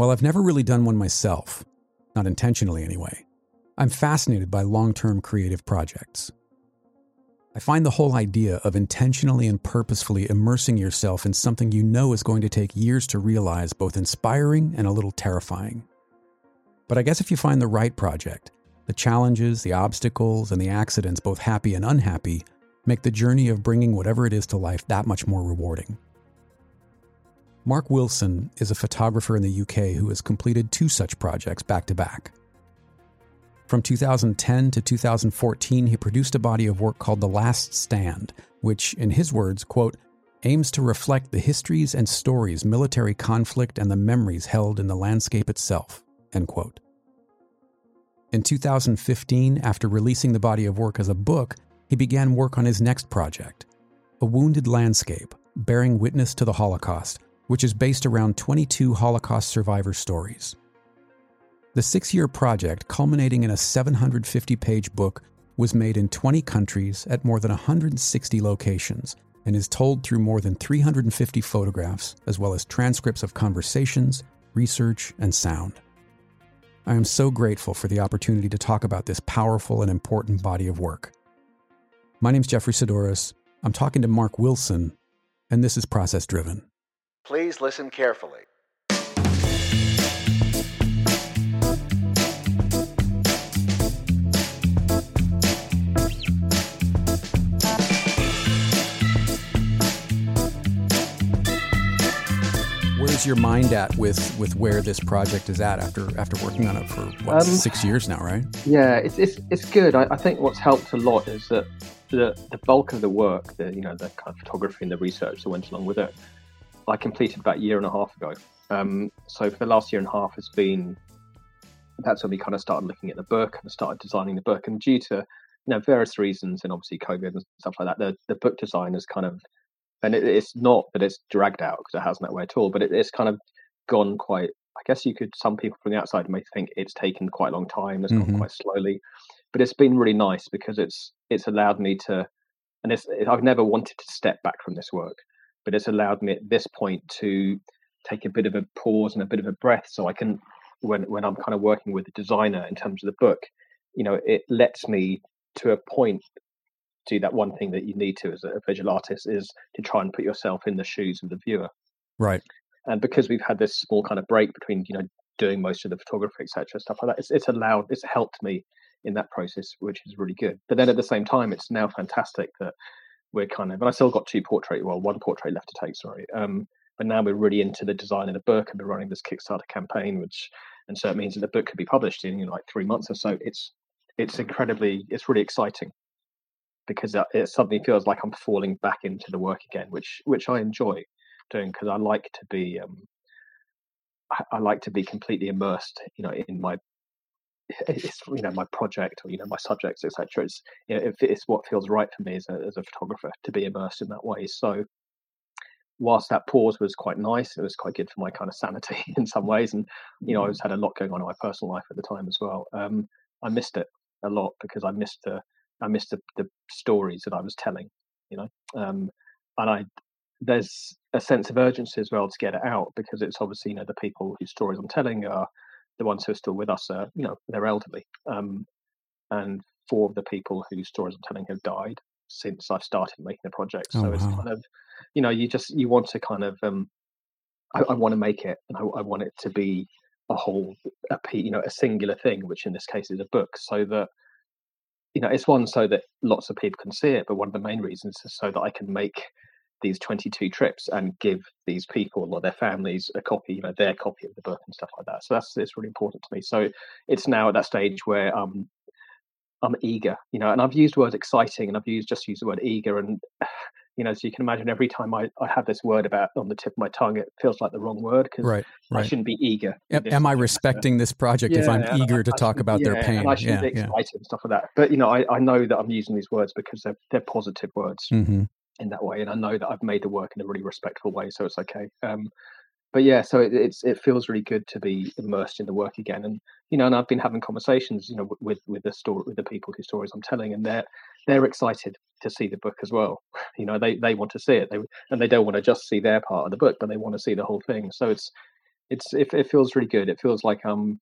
While I've never really done one myself, not intentionally anyway, I'm fascinated by long term creative projects. I find the whole idea of intentionally and purposefully immersing yourself in something you know is going to take years to realize both inspiring and a little terrifying. But I guess if you find the right project, the challenges, the obstacles, and the accidents, both happy and unhappy, make the journey of bringing whatever it is to life that much more rewarding. Mark Wilson is a photographer in the UK who has completed two such projects back to back. From 2010 to 2014, he produced a body of work called The Last Stand, which, in his words, quote, aims to reflect the histories and stories, military conflict, and the memories held in the landscape itself, end quote. In 2015, after releasing the body of work as a book, he began work on his next project, A Wounded Landscape, bearing witness to the Holocaust, which is based around 22 Holocaust survivor stories. The six year project, culminating in a 750 page book, was made in 20 countries at more than 160 locations and is told through more than 350 photographs, as well as transcripts of conversations, research, and sound. I am so grateful for the opportunity to talk about this powerful and important body of work. My name is Jeffrey Saddoris. I'm talking to Mark Wilson, and this is Process Driven. Please listen carefully. where's your mind at with with where this project is at after after working on it for what, um, six years now, right? Yeah, it's it's, it's good. I, I, think what's helped a lot is that the the bulk of the work, the you know the kind of photography and the research that went along with it, I completed about a year and a half ago. Um, so for the last year and a half has been that's when we kind of started looking at the book and started designing the book. And due to you know various reasons and obviously COVID and stuff like that, the the book design has kind of and it, it's not that it's dragged out because it hasn't that way at all, but it, it's kind of gone quite. I guess you could. Some people from the outside may think it's taken quite a long time. It's mm-hmm. gone quite slowly, but it's been really nice because it's it's allowed me to, and it's it, I've never wanted to step back from this work, but it's allowed me at this point to take a bit of a pause and a bit of a breath, so I can when when I'm kind of working with the designer in terms of the book, you know, it lets me to a point do that one thing that you need to as a visual artist is to try and put yourself in the shoes of the viewer. Right. And because we've had this small kind of break between, you know, doing most of the photography, etc., stuff like that, it's, it's allowed, it's helped me in that process, which is really good. But then at the same time, it's now fantastic that we're kind of, and I still got two portrait, well, one portrait left to take, sorry. Um, but now we're really into the design of the book and we're running this Kickstarter campaign, which, and so it means that the book could be published in you know, like three months or so. It's, it's incredibly, it's really exciting because it suddenly feels like I'm falling back into the work again, which which I enjoy doing because I like to be um, I, I, like to be completely immersed, you know, in my it's you know my project or you know my subjects etc. It's you know, it's what feels right for me as a as a photographer to be immersed in that way. So whilst that pause was quite nice, it was quite good for my kind of sanity in some ways, and you know I mm-hmm. was had a lot going on in my personal life at the time as well. Um, I missed it a lot because I missed the I missed the, the stories that I was telling, you know. Um, and I there's a sense of urgency as well to get it out because it's obviously you know the people whose stories I'm telling are the ones who are still with us are you know they're elderly, um, and four of the people whose stories I'm telling have died since I've started making the project. Oh, so wow. it's kind of you know you just you want to kind of um, I, I want to make it and I, I want it to be a whole a you know a singular thing, which in this case is a book, so that you know, it's one so that lots of people can see it, but one of the main reasons is so that I can make these 22 trips and give these people or their families a copy, you know, their copy of the book and stuff like that. So that's it's really important to me. So it's now at that stage where um, I'm eager, you know, and I've used the word exciting and I've used just used the word eager and you know, so you can imagine every time I, I have this word about on the tip of my tongue, it feels like the wrong word because right, right. I shouldn't be eager. Am, am I respecting this project yeah, if I'm eager to I talk about yeah, their pain? I should yeah, be excited and stuff like that. But you know, I, I know that I'm using these words because they're they're positive words mm-hmm. In that way, and I know that I've made the work in a really respectful way, so it's okay. Um, but yeah, so it, it's it feels really good to be immersed in the work again, and you know, and I've been having conversations, you know, with with the story with the people whose stories I'm telling, and they're they're excited to see the book as well. You know, they they want to see it, they and they don't want to just see their part of the book, but they want to see the whole thing. So it's it's it, it feels really good. It feels like um,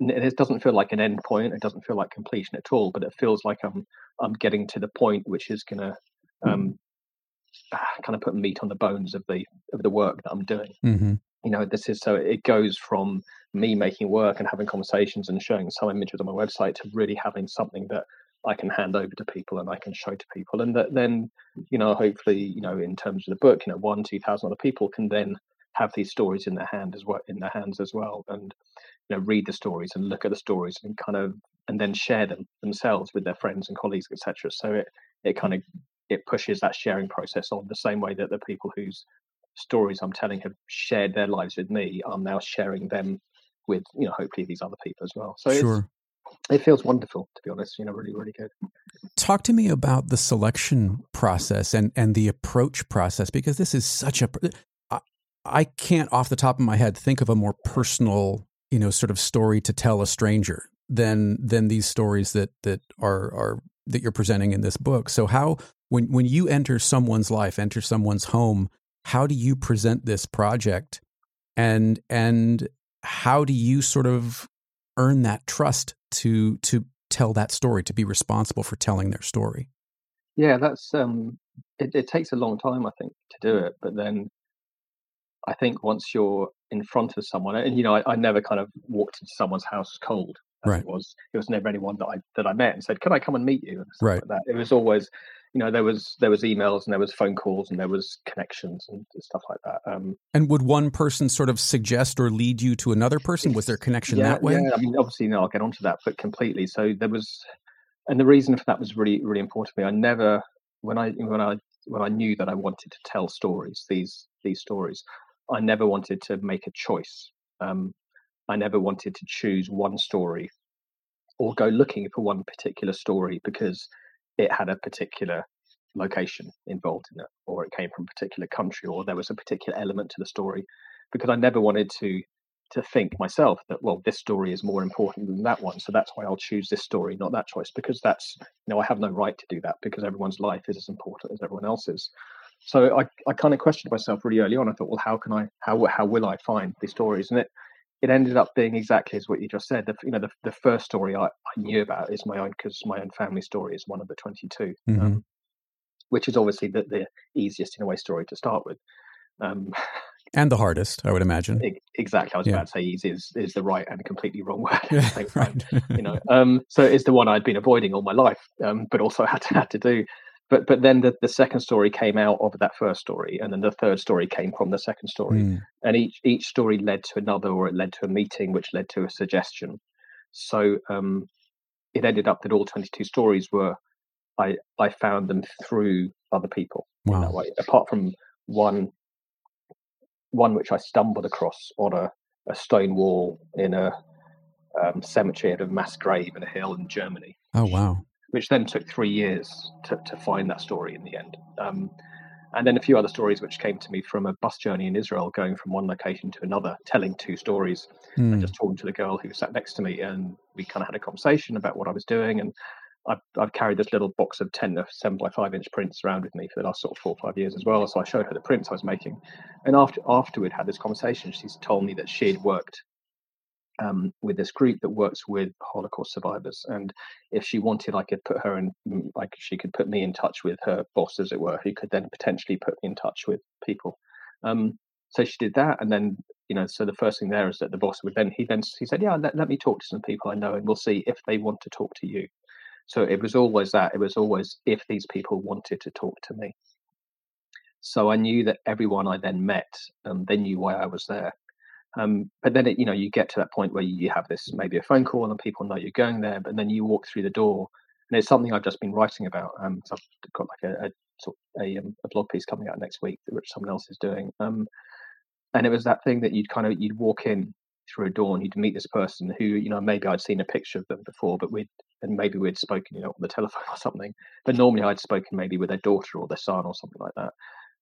it doesn't feel like an end point. It doesn't feel like completion at all. But it feels like I'm I'm getting to the point which is gonna um, ah, kind of put meat on the bones of the of the work that I'm doing. Mm-hmm. You know, this is so it goes from me making work and having conversations and showing some images on my website to really having something that I can hand over to people and I can show to people, and that then you know hopefully you know in terms of the book, you know one two thousand other people can then have these stories in their hand as well in their hands as well, and you know read the stories and look at the stories and kind of and then share them themselves with their friends and colleagues, etc. So it it kind of it pushes that sharing process on the same way that the people whose stories I'm telling have shared their lives with me, I'm now sharing them with you know hopefully these other people as well. So sure. it feels wonderful to be honest. You know, really really good. Talk to me about the selection process and and the approach process because this is such a I, I can't off the top of my head think of a more personal you know sort of story to tell a stranger than than these stories that that are are that you're presenting in this book. So how when when you enter someone's life, enter someone's home, how do you present this project and and how do you sort of earn that trust to to tell that story, to be responsible for telling their story? Yeah, that's um it, it takes a long time I think to do it, but then I think once you're in front of someone, and you know, I, I never kind of walked into someone's house cold. Right. It was it was never anyone that I that I met and said, "Can I come and meet you?" And stuff Right. like that. It was always, you know, there was there was emails and there was phone calls and there was connections and stuff like that. Um, And would one person sort of suggest or lead you to another person? Was there connection yeah, that way? yeah. I mean, obviously, no, I'll get onto that, but completely. So there was, and the reason for that was really really important to me. I never when I when I when I knew that I wanted to tell stories, these these stories, I never wanted to make a choice. Um, I never wanted to choose one story or go looking for one particular story because it had a particular location involved in it, or it came from a particular country, or there was a particular element to the story. Because I never wanted to to think myself that well, this story is more important than that one, so that's why I'll choose this story, not that choice, because that's you know I have no right to do that because everyone's life is as important as everyone else's. So I, I kind of questioned myself really early on. I thought, well, how can I, how how will I find these stories? And it it ended up being exactly as what you just said. The, you know, the, the first story I, I knew about is my own because my own family story is one of the 22, Mhm. um, which is obviously the, the easiest in a way story to start with. Um, And the hardest, I would imagine. exactly, I was Yeah. about to say easy is, is the right and completely wrong word. Yeah, right. you know um so it's the one i'd been avoiding all my life um but also had to had to do but but then the, the second story came out of that first story and then the third story came from the second story Mm. and each each story led to another or it led to a meeting which led to a suggestion so um it ended up that all 22 stories were i i found them through other people in that Wow. way apart from one one which i stumbled across on a, a stone wall in a um, cemetery at a mass grave in a hill in germany Oh wow. Which then took three years to, to find that story in the end. Um, and then a few other stories which came to me from a bus journey in Israel, going from one location to another, telling two stories, Mm. and just talking to the girl who sat next to me. And we kind of had a conversation about what I was doing. And I've, I've carried this little box of 10 to 7 by 5 inch prints around with me for the last sort of four or five years as well. So I showed her the prints I was making. And after, after we'd had this conversation, she's told me that she had worked um, with this group that works with Holocaust survivors. And if she wanted, I could put her in, mm, like she could put me in touch with her boss, as it were, who could then potentially put me in touch with people. Um, so she did that, and then you know, so the first thing there is that the boss would then he then he said, yeah, let, let me talk to some people I know, and we'll see if they want to talk to you. So it was always that. It was always if these people wanted to talk to me. So I knew that everyone I then met, um, they knew why I was there. Um, but then, it, you know, you get to that point where you have this maybe a phone call and people know you're going there, but then you walk through the door, and it's something I've just been writing about. Um, so I've got like a a, a, um, a blog piece coming out next week, which someone else is doing. Um, and it was that thing that you'd kind of you'd walk in through a door and you'd meet this person who you know maybe I'd seen a picture of them before, but we'd and maybe we'd spoken you know on the telephone or something. But normally I'd spoken maybe with their daughter or their son or something like that.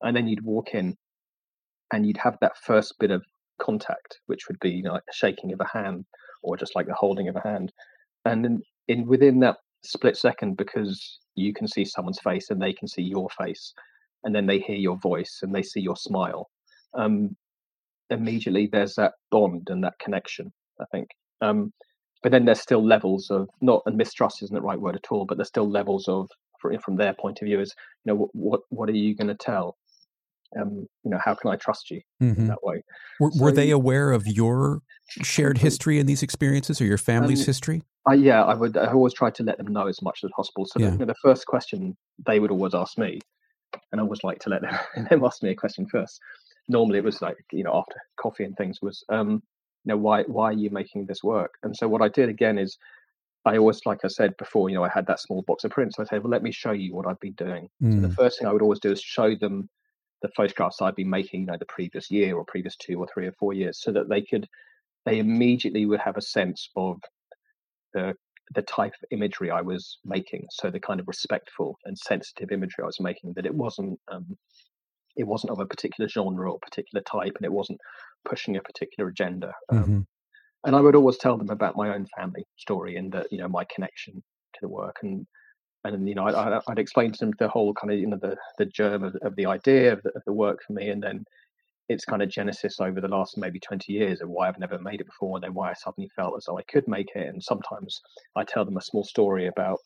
And then you'd walk in and you'd have that first bit of contact, which would be you know like a shaking of a hand or just like the holding of a hand. And then in within that split second, because you can see someone's face and they can see your face, and then they hear your voice and they see your smile. Um, immediately there's that bond and that connection. I think. Um, but then there's still levels of not and mistrust isn't the right word at all but there's still levels of from their point of view is you know what what are you going to tell um you know how can i trust you mm-hmm. that way were, so, were, they aware of your shared history in these experiences or your family's um, history I, yeah i would i always try to let them know as much as possible so yeah. the, you know, the first question they would always ask me and i always like to let them, them ask me a question first normally it was like you know after coffee and things was um you know why why are you making this work and so what i did again is i always like i said before you know i had that small box of prints so i said well let me show you what i've been doing mm. so the mm. first thing i would always do is show them the photographs i'd been making you know the previous year or previous two or three or four years so that they could they immediately would have a sense of the the type of imagery I was making, so the kind of respectful and sensitive imagery I was making, that it wasn't um, it wasn't of a particular genre or particular type, and it wasn't pushing a particular agenda. Um, mm-hmm. And I would always tell them about my own family story and that you know my connection to the work, and and you know I, would explain to them the whole kind of you know the the germ of, of the idea of the, of the work for me, and then its kind of genesis over the last maybe 20 years of why I've never made it before, and then why I suddenly felt as though I could make it. And sometimes I tell them a small story about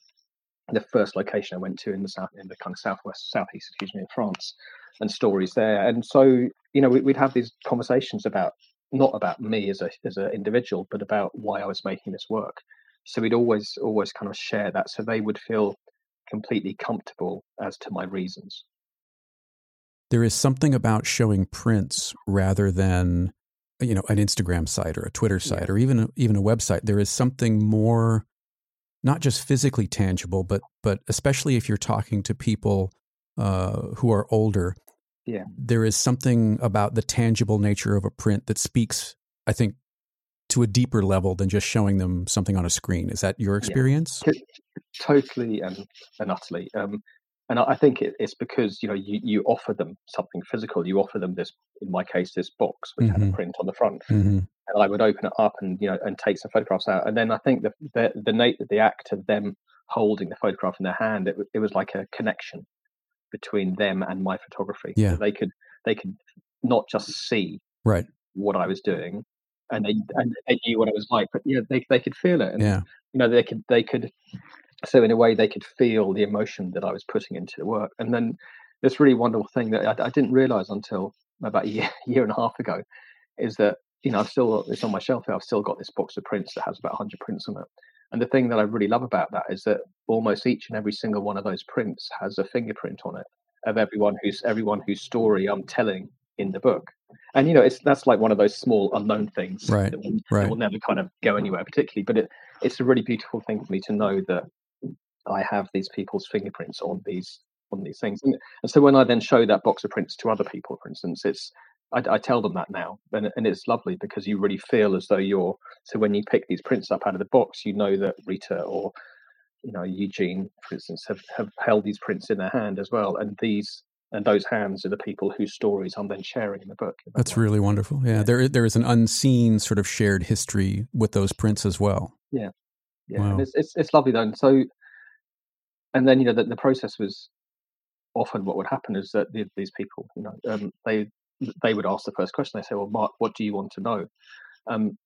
the first location I went to in the south, in the kind of southwest, southeast, excuse me, in France, and stories there. And so, you know, we, would have these conversations about not about me as a as an individual, but about why I was making this work. So we'd always always kind of share that, so they would feel completely comfortable as to my reasons. There is something about showing prints rather than you know an Instagram site or a Twitter site yeah. or even even a website. There is something more not just physically tangible, but but especially if you're talking to people uh, who are older, yeah. there is something about the tangible nature of a print that speaks, I think, to a deeper level than just showing them something on a screen. Is that your experience? Yeah. Totally and, and utterly. Um, and I think it, it's because you know you, you offer them something physical. You offer them this, in my case, this box which mm-hmm. had a mm-hmm. print on the front, mm-hmm. and I would open it up and you know and take some photographs out. And then I think the the the, the act of them holding the photograph in their hand, it, it was like a connection between them and my photography. Yeah, they could they could not just see right what I was doing, and they and they knew what it was like, but yeah, they they could feel it. And, yeah, you know they could they could so in a way they could feel the emotion that I was putting into the work. And then this really wonderful thing that I, I didn't realize until about a year, year and a half ago is that you know I've still it's on my shelf. Here. I've still got this box of prints that has about 100 prints on it. And the thing that I really love about that is that almost each and every single one of those prints has a fingerprint on it of everyone who's everyone whose story I'm telling in the book. And you know, it's that's like one of those small unknown things right, that, will, right. that will never kind of go anywhere, particularly. But it, it's a really beautiful thing for me to know that I have these people's fingerprints on these on these things. And, and so when I then show that box of prints to other people, for instance, it's I, I, tell them that now, and, and it's lovely because you really feel as though you're. So when you pick these prints up out of the box, you know that Rita or you know Eugene, for instance, have, have held these prints in their hand as well, and these and those hands are the people whose stories I'm then sharing in the book. That That's way. really wonderful. Yeah, there there is an unseen sort of shared history with those prints as well. Yeah, yeah, wow. it's, it's it's lovely though. And so, and then you know the, the process was often what would happen is that the, these people, you know, um, they they would ask the first question. They say, "Well, Mark, what do you want to know?" Um,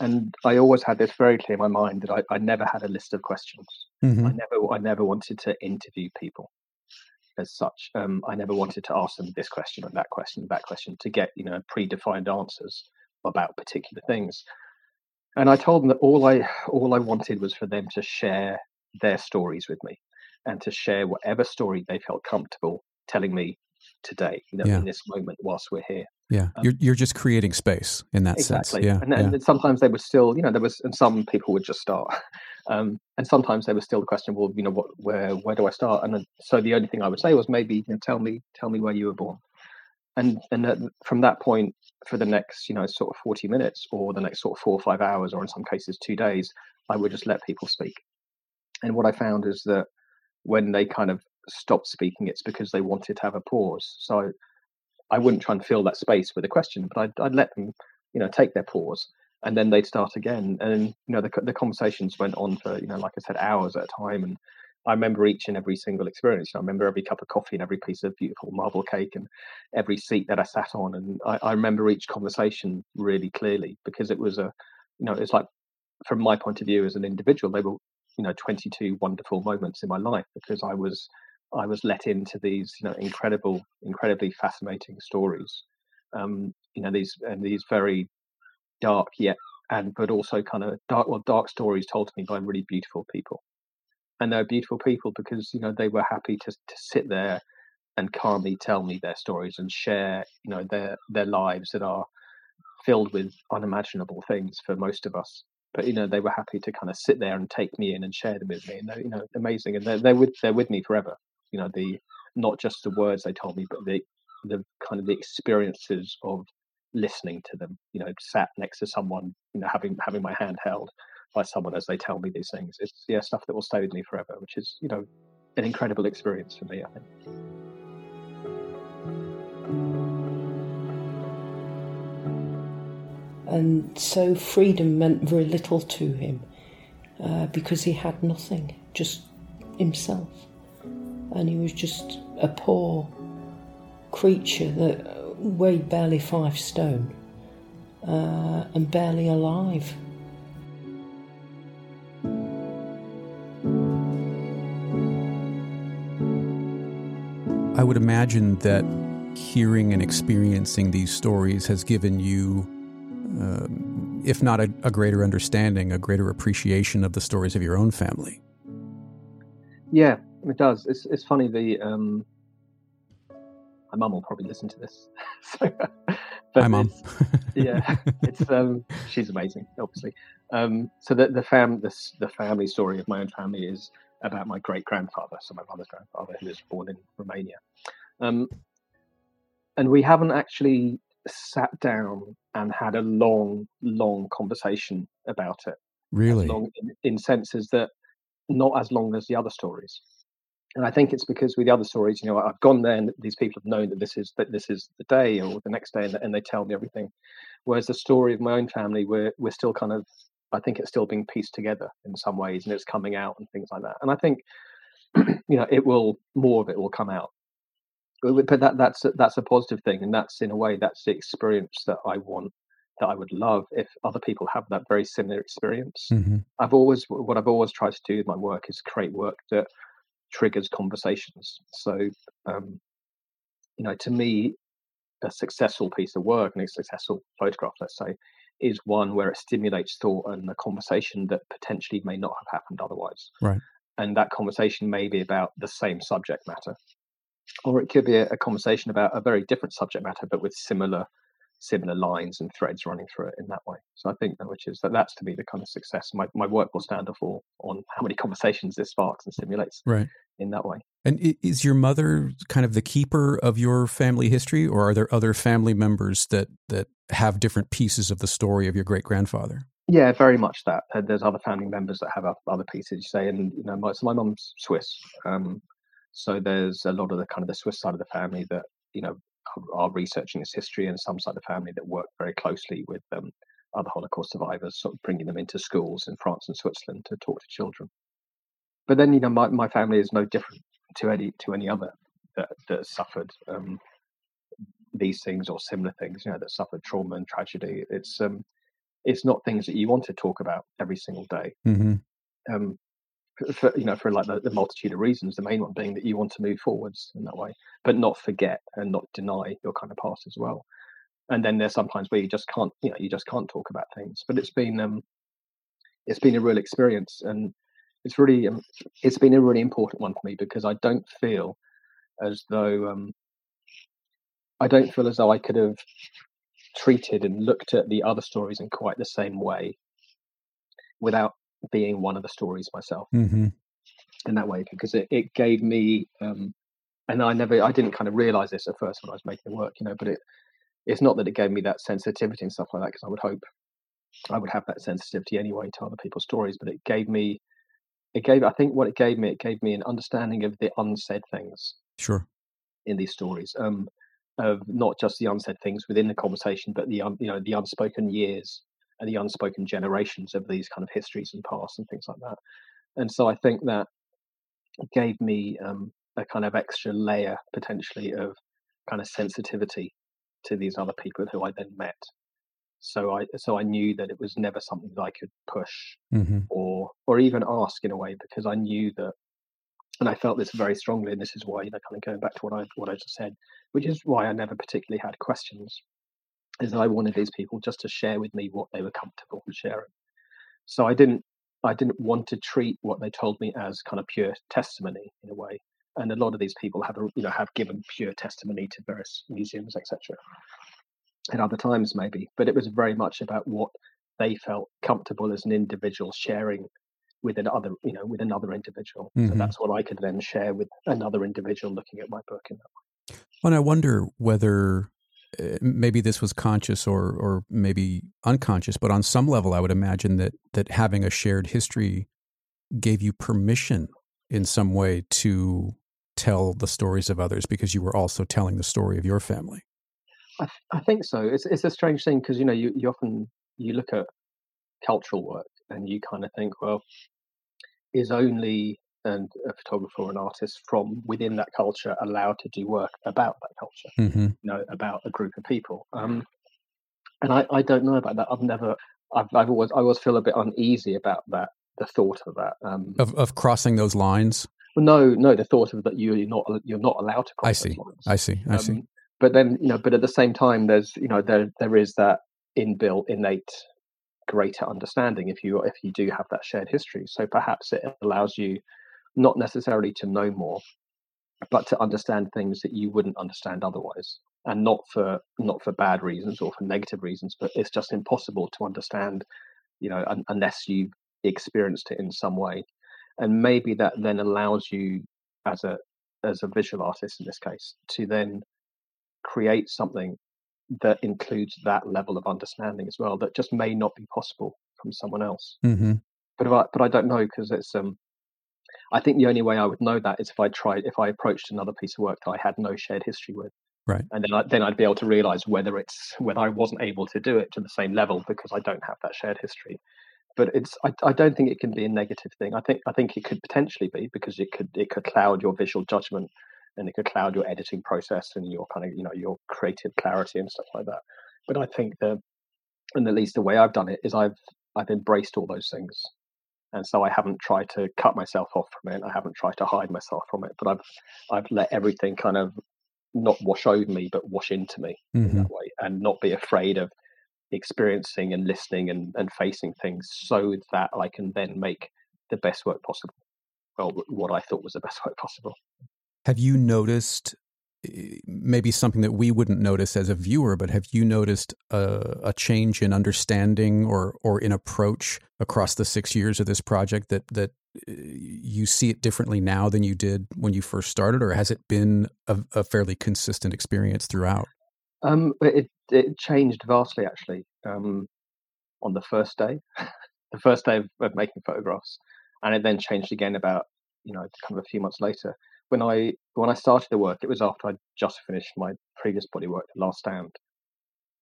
and I always had this very clear in my mind that I, I never had a list of questions. Mm-hmm. I never I never wanted to interview people as such. Um, I never wanted to ask them this question or that question, that question to get you know predefined answers about particular things. And I told them that all I all I wanted was for them to share their stories with me and to share whatever story they felt comfortable telling me today, you know, yeah. in this moment whilst we're here. Yeah, um, you're you're just creating space in that exactly. sense. Yeah, and, and yeah. sometimes they would still, you know, there was, and some people would just start, um, and sometimes there was still the question, well, you know, what, where, where do I start? And so the only thing I would say was maybe, you know, tell me, tell me where you were born, and and that, from that point, for the next, you know, sort of forty minutes, or the next sort of four or five hours, or in some cases two days, I would just let people speak. And what I found is that when they kind of stopped speaking, it's because they wanted to have a pause. So I wouldn't try and fill that space with a question, but I'd, I'd let them, you know, take their pause and then they'd start again. And, you know, the, the conversations went on for, you know, like I said, hours at a time. And I remember each and every single experience. I remember every cup of coffee and every piece of beautiful marble cake and every seat that I sat on. And I, I remember each conversation really clearly because it was a, you know, it's like from my point of view as an individual, they were, you know, 22 wonderful moments in my life because I was, I was let into these, you know, incredible, incredibly fascinating stories. Um, you know, these and these very dark yet and but also kind of dark well dark stories told to me by really beautiful people. And they're beautiful people because you know they were happy to to sit there and calmly tell me their stories and share you know their their lives that are filled with unimaginable things for most of us. But you know they were happy to kind of sit there and take me in and share them with me and they're you know amazing and they're, they're with they're with me forever. You know the not just the words they told me but the the kind of the experiences of listening to them you know sat next to someone you know having having my hand held by someone as they tell me these things. It's yeah stuff that will stay with me forever which is you know an incredible experience for me i think. And so freedom meant very little to him uh, because he had nothing just himself. And he was just a poor creature that weighed barely five stone uh, and barely alive. I would imagine that hearing and experiencing these stories has given you, uh, if not a, a, greater understanding, a greater appreciation of the stories of your own family. Yeah, it does. It's it's funny the um, my mum will probably listen to this. so, Hi, mum. yeah, it's um, she's amazing, obviously. Um, so the the fam the, the family story of my own family is about my great grandfather, so my mother's grandfather, who was born in Romania. Um, and we haven't actually sat down and had a long, long conversation about it. Really? Long, in, in senses that not as long as the other stories and I think it's because with the other stories, you know, I've gone there and these people have known that this is that this is the day or the next day, and, and they tell me everything. Whereas the story of my own family, we're we're still kind of, I think it's still being pieced together in some ways, and it's coming out and things like that. And I think, you know, it will more of it will come out. But that that's that's a positive thing, and that's in a way that's the experience that I want that I would love if other people have that very similar experience. Mm-hmm. I've always what I've always tried to do with my work is create work that triggers conversations. So, um, you know, to me, a successful piece of work and a successful photograph, let's say, is one where it stimulates thought and a conversation that potentially may not have happened otherwise. Right. And that conversation may be about the same subject matter, or it could be a, a conversation about a very different subject matter, but with similar similar lines and threads running through it in that way. So I think that which is that that's to me the kind of success my, my work will stand for on how many conversations this sparks and stimulates right. in that way. And is your mother kind of the keeper of your family history or are there other family members that that have different pieces of the story of your great grandfather? Yeah, very much that. There's other family members that have other pieces. Say, and you know, my, so my mum's Swiss, um, so there's a lot of the kind of the Swiss side of the family that you know are researching its history, and some side of the family that work very closely with um, other Holocaust survivors, sort of bringing them into schools in France and Switzerland to talk to children. But then, you know, my, my family is no different to any to any other that that suffered um, these things or similar things. You know, that suffered trauma and tragedy. It's um, it's not things that you want to talk about every single day. Mm-hmm. Um, for you know for like the, the, multitude of reasons the main one being that you want to move forwards in that way but not forget and not deny your kind of past as well. And then there's sometimes where you just can't you know you just can't talk about things but it's been um it's been a real experience and it's really um, it's been a really important one for me because i don't feel as though um i don't feel as though i could have treated and looked at the other stories in quite the same way without being one of the stories myself mm-hmm. in that way because it, it gave me um, and I never I didn't kind of realize this at first when I was making the work, you know, but it it's not that it gave me that sensitivity and stuff like that because I would hope I would have that sensitivity anyway to other people's stories, but it gave me it gave I think what it gave me it gave me an understanding of the unsaid things. Sure. In these stories. Um of not just the unsaid things within the conversation, but the un, you know the unspoken years the unspoken generations of these kind of histories and past and things like that. And so I think that gave me um, a kind of extra layer potentially of kind of sensitivity to these other people who I then met. So I so I knew that it was never something that I could push hmm or or even ask in a way because I knew that and I felt this very strongly and this is why you know kind of going back to what I what I just said which is why I never particularly had questions is that I wanted these people just to share with me what they were comfortable with sharing. So I didn't I didn't want to treat what they told me as kind of pure testimony in a way. And a lot of these people have you know have given pure testimony to various museums etc at other times maybe. But it was very much about what they felt comfortable as an individual sharing with another you know with another individual. So hmm that's what i could then share with another individual looking at my book in that And I wonder whether maybe this was conscious or or maybe unconscious, but on some level, I would imagine that that having a shared history gave you permission in some way to tell the stories of others because you were also telling the story of your family. i, th- I think so it's, it's a strange thing because you know you, you often you look at cultural work and you kind of think well is only and a photographer or an artist from within that culture allowed to do work about that culture hmm you know about a group of people um and i i don't know about that i've never i've, I've always i always feel a bit uneasy about that the thought of that um Of of crossing those lines. well, no no the thought of that you- you're not you're not allowed to I cross those see. I see. I see. Um, but then you know but at the same time there's you know there there is that inbuilt innate greater understanding if you if you do have that shared history so perhaps it allows you not necessarily to know more but to understand things that you wouldn't understand otherwise. And not for not for bad reasons or for negative reasons but it's just impossible to understand you know un- unless you've experienced it in some way. And maybe that then allows you as a as a visual artist in this case to then create something that includes that level of understanding as well that just may not be possible from someone else. Hmm but I, but I don't know because it's um I think the only way I would know that is if I tried if I approached another piece of work that I had no shared history with. Right. and then I, then I'd be able to realize whether it's whether I wasn't able to do it to the same level because I don't have that shared history. But it's I, I don't think it can be a negative thing. I think I think it could potentially be because it could it could cloud your visual judgment and it could cloud your editing process and your kind of you know your creative clarity and stuff like that. But I think that and at least the way I've done it is I've I've embraced all those things and so I haven't tried to cut myself off from it. I haven't tried to hide myself from it, but I've I've let everything kind of not wash over me, but wash into me in hmm that way, and not be afraid of experiencing and listening and, and facing things, so that I can then make the best work possible. Well, what I thought was the best work possible. Have you noticed maybe something that we wouldn't notice as a viewer, but have you noticed a, a change in understanding or or in approach across the six years of this project that that eh, you see it differently now than you did when you first started, or has it been a, a fairly consistent experience throughout? Um, it it changed vastly actually. Um, on the first day, the first day of, of making photographs, and it then changed again about you know kind of a few months later. When I when I started the work, it was after I'd just finished my previous body work, The Last Stand,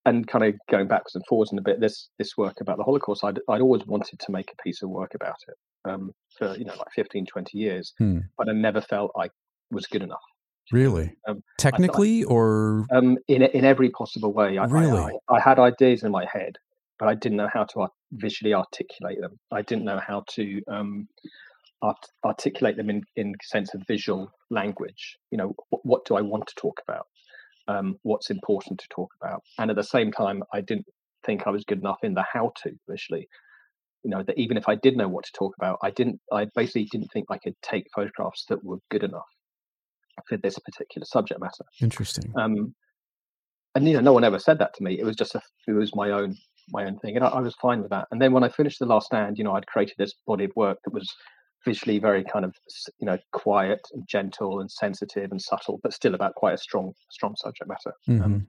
and kind of going backwards and forwards in a bit. This this work about the Holocaust, I'd I'd always wanted to make a piece of work about it um, for you know like 15, 20 years, Hmm. but I never felt I was good enough. Really, Um, technically, or um, in in every possible way. I, I- Really? I, I, had ideas in my head, but I didn't know how to visually articulate them. I didn't know how to um, art- articulate them in in sense of visual language. You know, what, what do I want to talk about? Um, what's important to talk about? And at the same time, I didn't think I was good enough in the how to visually. You know, that even if I did know what to talk about, I didn't. I basically didn't think I could take photographs that were good enough for this particular subject matter interesting. um, and you know no one ever said that to me it was just a it was my own my own thing and I, I was fine with that and then when i finished the last stand you know i'd created this body of work that was visually very kind of you know quiet and gentle and sensitive and subtle but still about quite a strong strong subject matter Mhm. um,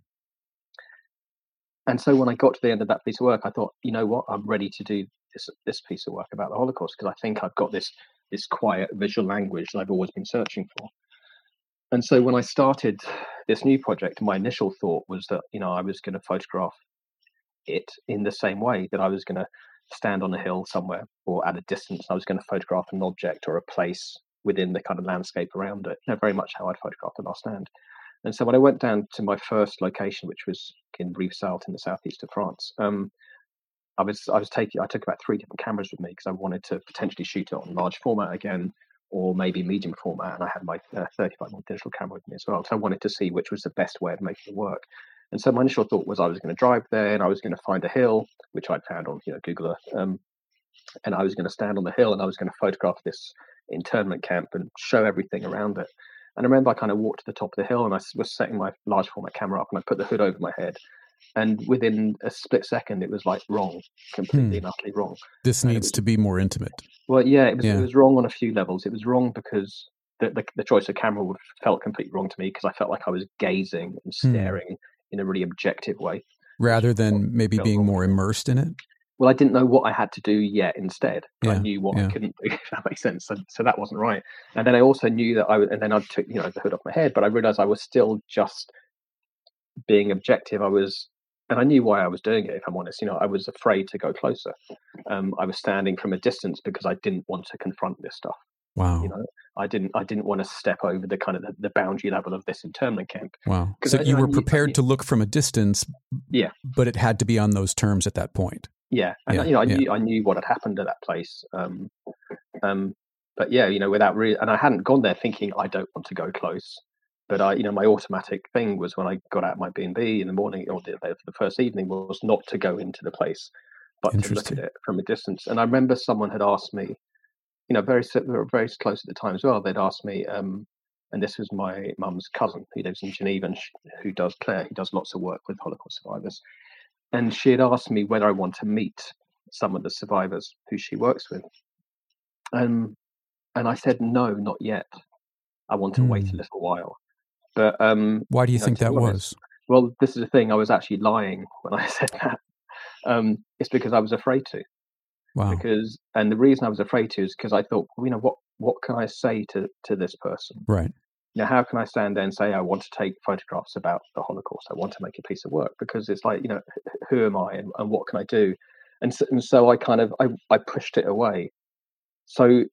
and so when i got to the end of that piece of work i thought you know what i'm ready to do this this piece of work about the holocaust because i think i've got this this quiet visual language that i've always been searching for and so when I started this new project, my initial thought was that you know I was going to photograph it in the same way that I was going to stand on a hill somewhere or at a distance. I was going to photograph an object or a place within the kind of landscape around it. You know, very much how I'd photographed the last stand. And so when I went down to my first location, which was in Rivesaltes in the southeast of France, um, I was I was taking I took about three different cameras with me because I wanted to potentially shoot it on large format again, or maybe medium format, and I had my uh, 35 mm digital camera with me as well. So I wanted to see which was the best way of making it work. And so my initial thought was I was going to drive there and I was going to find a hill, which I'd found on you know Google Earth, um, and I was going to stand on the hill and I was going to photograph this internment camp and show everything around it. And I remember I kind of walked to the top of the hill and I was setting my large format camera up and I put the hood over my head. And within a split second, it was like wrong, completely hmm. and utterly wrong. This and needs was, to be more intimate. Well, yeah it, was, yeah. it was wrong on a few levels. It was wrong because the, the, the choice of camera felt completely wrong to me because I felt like I was gazing and hmm. staring hmm. In a really objective way. Rather than maybe being more immersed in it? well, I didn't know what I had to do yet instead. Yeah, I knew what yeah. I couldn't do, if that makes sense. So, so that wasn't right. And then I also knew that I was, and then I took, you know, the hood off my head, but I realized I was still just being objective. I was, and I knew why I was doing it, if I'm honest. You know, I was afraid to go closer. Um, I was standing from a distance because I didn't want to confront this stuff. Wow. You know, I didn't. I didn't want to step over the kind of the, the boundary level of this internment camp. Wow. So I, you were prepared to look from a distance. Yeah. But it had to be on those terms at that point. Yeah, and yeah, you know, I knew I knew what had happened at that place. Um, um, but yeah, you know, without really, and I hadn't gone there thinking I don't want to go close. But I, you know, my automatic thing was when I got out my B and B in the morning or the, the first evening was not to go into the place, but to look at it from a distance. And I remember someone had asked me, you know, very very close at the time as well. They'd asked me, um, and this was my mum's cousin who lives in Geneva and who does Claire. He does lots of work with Holocaust survivors and she had asked me whether I want to meet some of the survivors who she works with. Um, and I said, no, not yet. I want to mm. wait a hmm. little while. But um, why do you, you know, think that was? Well, this is the thing. I was actually lying when I said that. Um, it's because I was afraid to. Wow. Because, and the reason I was afraid to is because I thought, well, you know, what what can I say to to this person? Right you know, how can I stand there and say I want to take photographs about the Holocaust? I want to make a piece of work because it's like, you know, who am I and, and what can I do? And so, and so I kind of I, I pushed it away. So,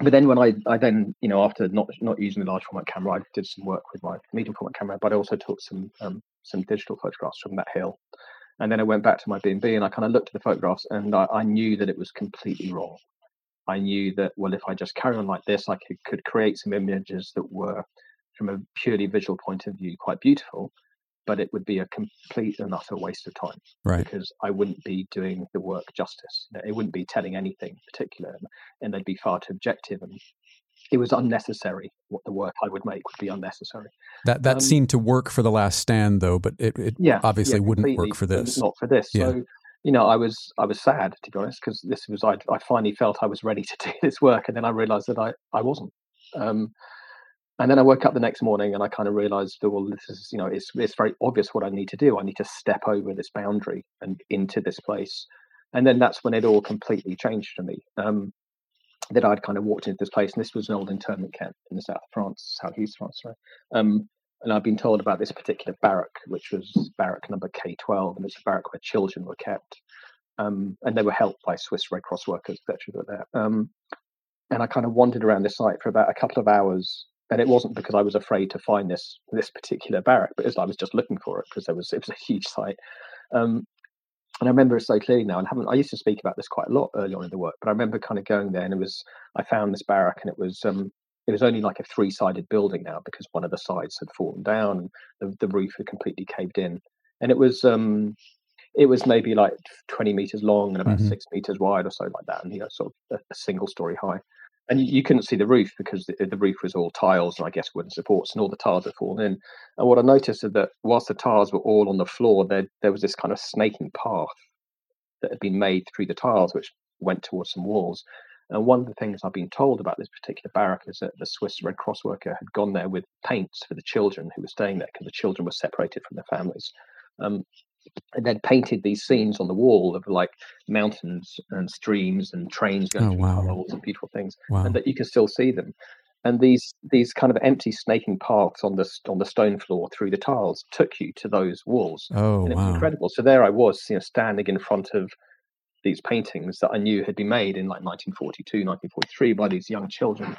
but then when I I then you know after not not using the large format camera, I did some work with my medium format camera, but I also took some um, some digital photographs from that hill. And then I went back to my B and B and I kind of looked at the photographs and I, I knew that it was completely wrong. I knew that, well, if I just carry on like this, I could, could create some images that were, from a purely visual point of view, quite beautiful, but it would be a complete and utter waste of time. Right. Because I wouldn't be doing the work justice. It wouldn't be telling anything particular, and they'd be far too objective and it was unnecessary. What the work I would make would be unnecessary. That that um, seemed to work for the Last Stand, though, but it, it yeah, obviously yeah, wouldn't work for this. Not for this. Yeah. So you know, I was I was sad to be honest because this was I I finally felt I was ready to do this work, and then I realised that I I wasn't. Um, and then I woke up the next morning and I kind of realised that well, this is you know it's it's very obvious what I need to do. I need to step over this boundary and into this place, and then that's when it all completely changed for me. Um, that I'd kind of walked into this place, and this was an old internment camp in the south of France, southeast France, sorry. Um, and I've been told about this particular barrack, which was barrack number K12, and it's a barrack where children were kept, um, and they were helped by Swiss Red Cross workers, etc. There. Um, and I kind of wandered around this site for about a couple of hours, and it wasn't because I was afraid to find this this particular barrack, but as I was just looking for it because there was it was a huge site. Um, and I remember it so clearly now. And I haven't I used to speak about this quite a lot early on in the work, but I remember kind of going there, and it was I found this barrack, and it was um, it was only like a three-sided building now because one of the sides had fallen down and the, the roof had completely caved in and it was um it was maybe like 20 meters long and about mm-hmm. six meters wide or so like that and you know sort of a, a single story high and you, you, couldn't see the roof because the, the, roof was all tiles and i guess wooden supports and all the tiles had fallen in and what i noticed is that whilst the tiles were all on the floor there there was this kind of snaking path that had been made through the tiles which went towards some walls and one of the things I've been told about this particular barrack is that the Swiss Red Cross worker had gone there with paints for the children who were staying there because the children were separated from their families. Um, and they'd painted these scenes on the wall of like mountains and streams and trains going oh, through wow. tunnels and beautiful things, wow. and that you can still see them. And these these kind of empty snaking paths on the on the stone floor through the tiles took you to those walls. Oh, and it was wow. incredible. So there I was, you know, standing in front of these paintings that I knew had been made in like 1942, 1943 by these young children.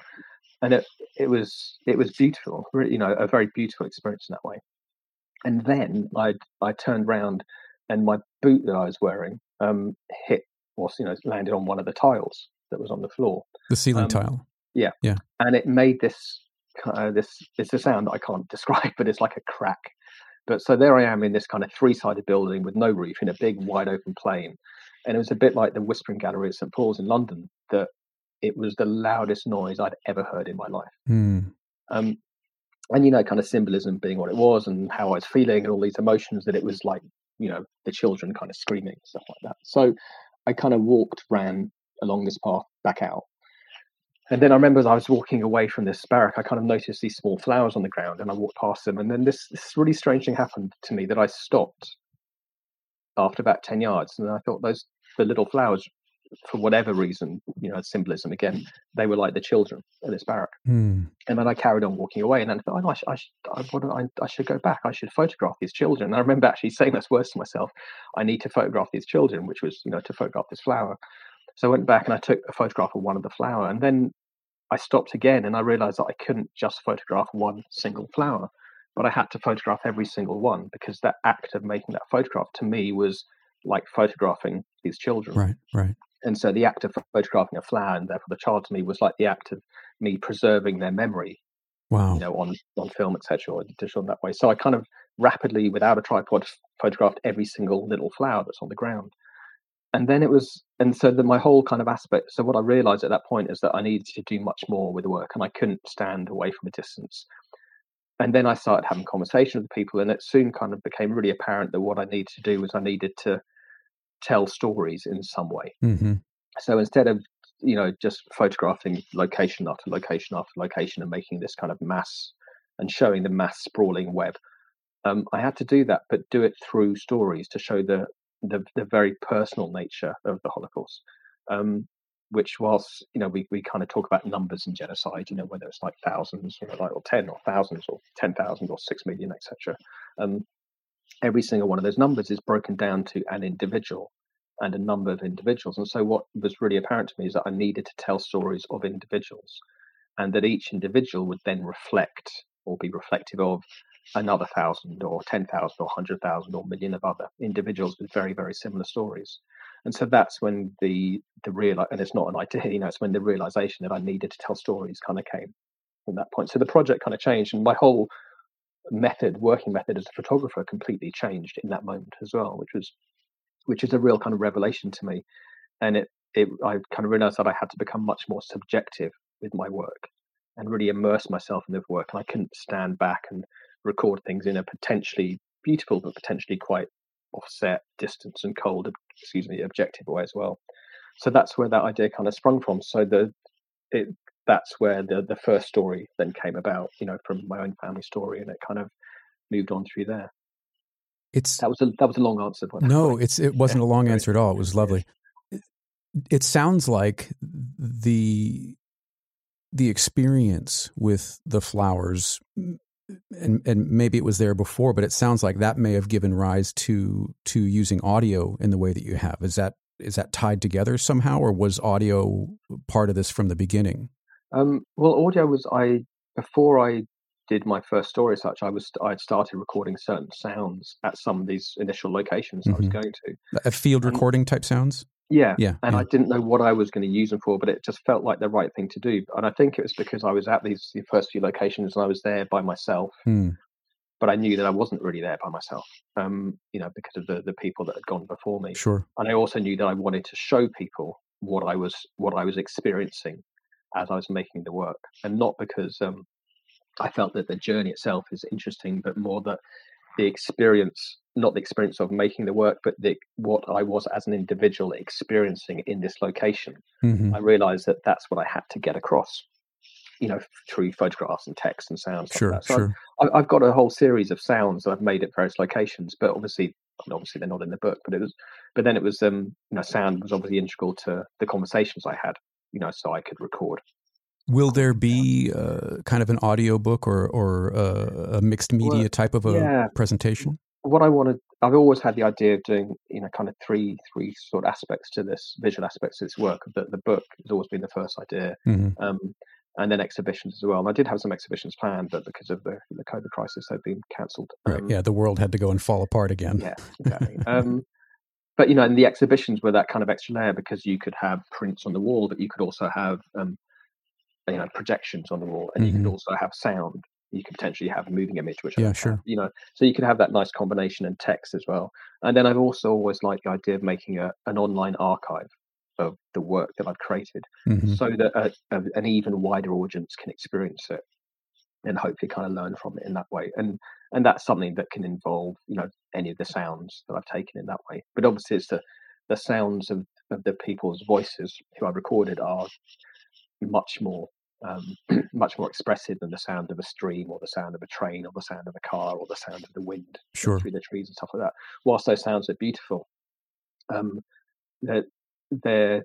and it it was it was beautiful, you know, a very beautiful experience in that way. And then I I turned round, and my boot that I was wearing um, hit or you know landed on one of the tiles that was on the floor. The ceiling Um, tile. Yeah, Yeah. and it made this uh, this it's a sound that I can't describe, but it's like a crack. But so there I am in this kind of three-sided building with no roof in a big wide open plain, and it was a bit like the Whispering Gallery at St Paul's in London. That it was the loudest noise I'd ever heard in my life. Hmm. Um, and you know, kind of symbolism being what it was, and how I was feeling, and all these emotions that it was like, you know, the children kind of screaming and stuff like that. So I kind of walked, ran along this path back out. And then I remember as I was walking away from this barrack, I kind of noticed these small flowers on the ground and I walked past them. And then this, this really strange thing happened to me that I stopped after about 10 yards. And I thought those, the little flowers, for whatever reason, you know, symbolism again, they were like the children in this barrack. Hmm. And then I carried on walking away, and then I thought, oh, I, sh- I, I, what I, I should go back. I should photograph these children. And I remember actually saying those words to myself. I need to photograph these children, which was, you know, to photograph this flower. So I went back and I took a photograph of one of the flower, and then I stopped again, and I realised that I couldn't just photograph one single flower, but I had to photograph every single one because that act of making that photograph to me was like photographing these children. Right. Right. And so the act of photographing a flower and therefore the child to me was like the act of me preserving their memory, Wow. you know, on on film, etc., or digital in that way. So I kind of rapidly, without a tripod, photographed every single little flower that's on the ground. And then it was, and so that my whole kind of aspect. So what I realized at that point is that I needed to do much more with the work, and I couldn't stand away from a distance. And then I started having conversations with people, and it soon kind of became really apparent that what I needed to do was I needed to tell stories in some way. Hmm so instead of you know just photographing location after location after location and making this kind of mass and showing the mass sprawling web um, i had to do that but do it through stories to show the the, the very personal nature of the holocaust um, which whilst you know we, we kind of talk about numbers and genocide you know whether it's like thousands or like or 10 or thousands or 10,000 or 6 million etc um, every single one of those numbers is broken down to an individual and a number of individuals. And so, what was really apparent to me is that I needed to tell stories of individuals, and that each individual would then reflect or be reflective of another thousand, or 10,000, or 100,000, or million of other individuals with very, very similar stories. And so that's when the the real and it's not an idea, you know, it's when the realization that I needed to tell stories kind of came from that point. So the project kind of changed, and my whole method, working method as a photographer, completely changed in that moment as well, which was which is a real kind of revelation to me. And it, it I kind of realized that I had to become much more subjective with my work and really immerse myself in the work. And I couldn't stand back and record things in a potentially beautiful but potentially quite offset, distance and cold, excuse me, objective way as well. So that's where that idea kind of sprung from. So the it that's where the the first story then came about, you know, from my own family story, and it kind of moved on through there. It's That was a that was a long answer. No, it's it wasn't a long sorry. answer at all. It was lovely. It, it sounds like the the experience with the flowers mm, and and maybe it was there before but it sounds like that may have given rise to to using audio in the way that you have is that is that tied together somehow or was audio part of this from the beginning Um, well, audio was I before I did my first story such. I was I had started recording certain sounds at some of these initial locations I was Mhm. going to. a field Um, recording type sounds Yeah, yeah and yeah. I didn't know what I was going to use them for, but it just felt like the right thing to do. And I think it was because I was at these the first few locations and I was there by myself, Hmm. but I knew that I wasn't really there by myself. Um, you know, because of the the people that had gone before me. sure and I also knew that I wanted to show people what I was what I was experiencing as I was making the work, and not because um, I felt that the journey itself is interesting, but more that the experience, not the experience of making the work, but the what I was as an individual experiencing in this location. Mhm. I realized that that's what I had to get across, you know, through photographs and text and sounds. sure like that. So sure I, I've got a whole series of sounds that I've made at various locations, but obviously, obviously they're not in the book. But it was, but then it was, um, you know, sound was obviously integral to the conversations I had, you know, so I could record. will there be uh, kind of an audio book or or uh, a mixed media Well, type of a yeah. presentation What I wanted, I've always had the idea of doing, you know, kind of three, three sort of aspects to this visual aspects to this work. The the book has always been the first idea, Mhm. um, and then exhibitions as well. And I did have some exhibitions planned, but because of the, the COVID crisis, they've been cancelled. Right. Um, yeah, the world had to go and fall apart again. Yeah, exactly. um, but you know, and the exhibitions were that kind of extra layer because you could have prints on the wall, but you could also have um, you know projections on the wall, and mm-hmm. you could mm-hmm. also have sound. You could potentially have a moving image, which yeah, sure. You know, so you could have that nice combination and text as well. And then I've also always liked the idea of making a, an online archive of the work that I've created, mm-hmm. so that a, a, an even wider audience can experience it and hopefully kind of learn from it in that way. And and that's something that can involve you know any of the sounds that I've taken in that way. But obviously, it's the the sounds of, of the people's voices who I recorded are much more um, much more expressive than the sound of a stream or the sound of a train or the sound of a car or the sound of the wind sure. through the trees and stuff like that. Whilst those sounds are beautiful, um, they're they're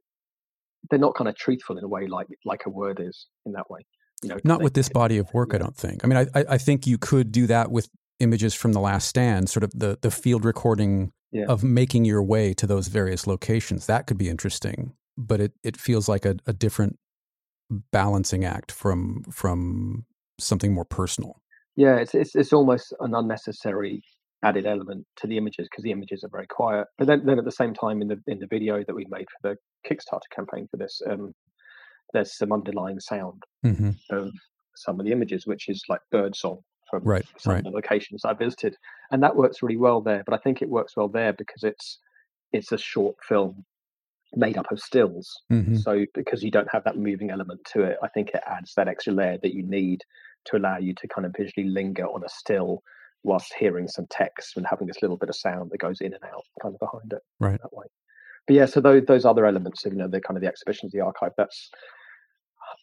they're not kind of truthful in a way like like a word is in that way. You know, not with this body of work. I don't think. I mean, I I think you could do that with images from the last stand, sort of the the field recording yeah. of making your way to those various locations. That could be interesting, but it it feels like a, a different balancing act from from something more personal. Yeah, it's it's it's almost an unnecessary added element to the images because the images are very quiet. But then, then at the same time, in the in the video that we made for the Kickstarter campaign for this, um, there's some underlying sound mm-hmm. of some of the images, which is like bird song from right, some right. of the locations I visited, and that works really well there. But I think it works well there because it's it's a short film made up of stills. Mm-hmm. So because you don't have that moving element to it, I think it adds that extra layer that you need to allow you to kind of visually linger on a still whilst hearing some text and having this little bit of sound that goes in and out kind of behind it right that way but yeah so those, those other elements of you know the kind of the exhibitions the archive that's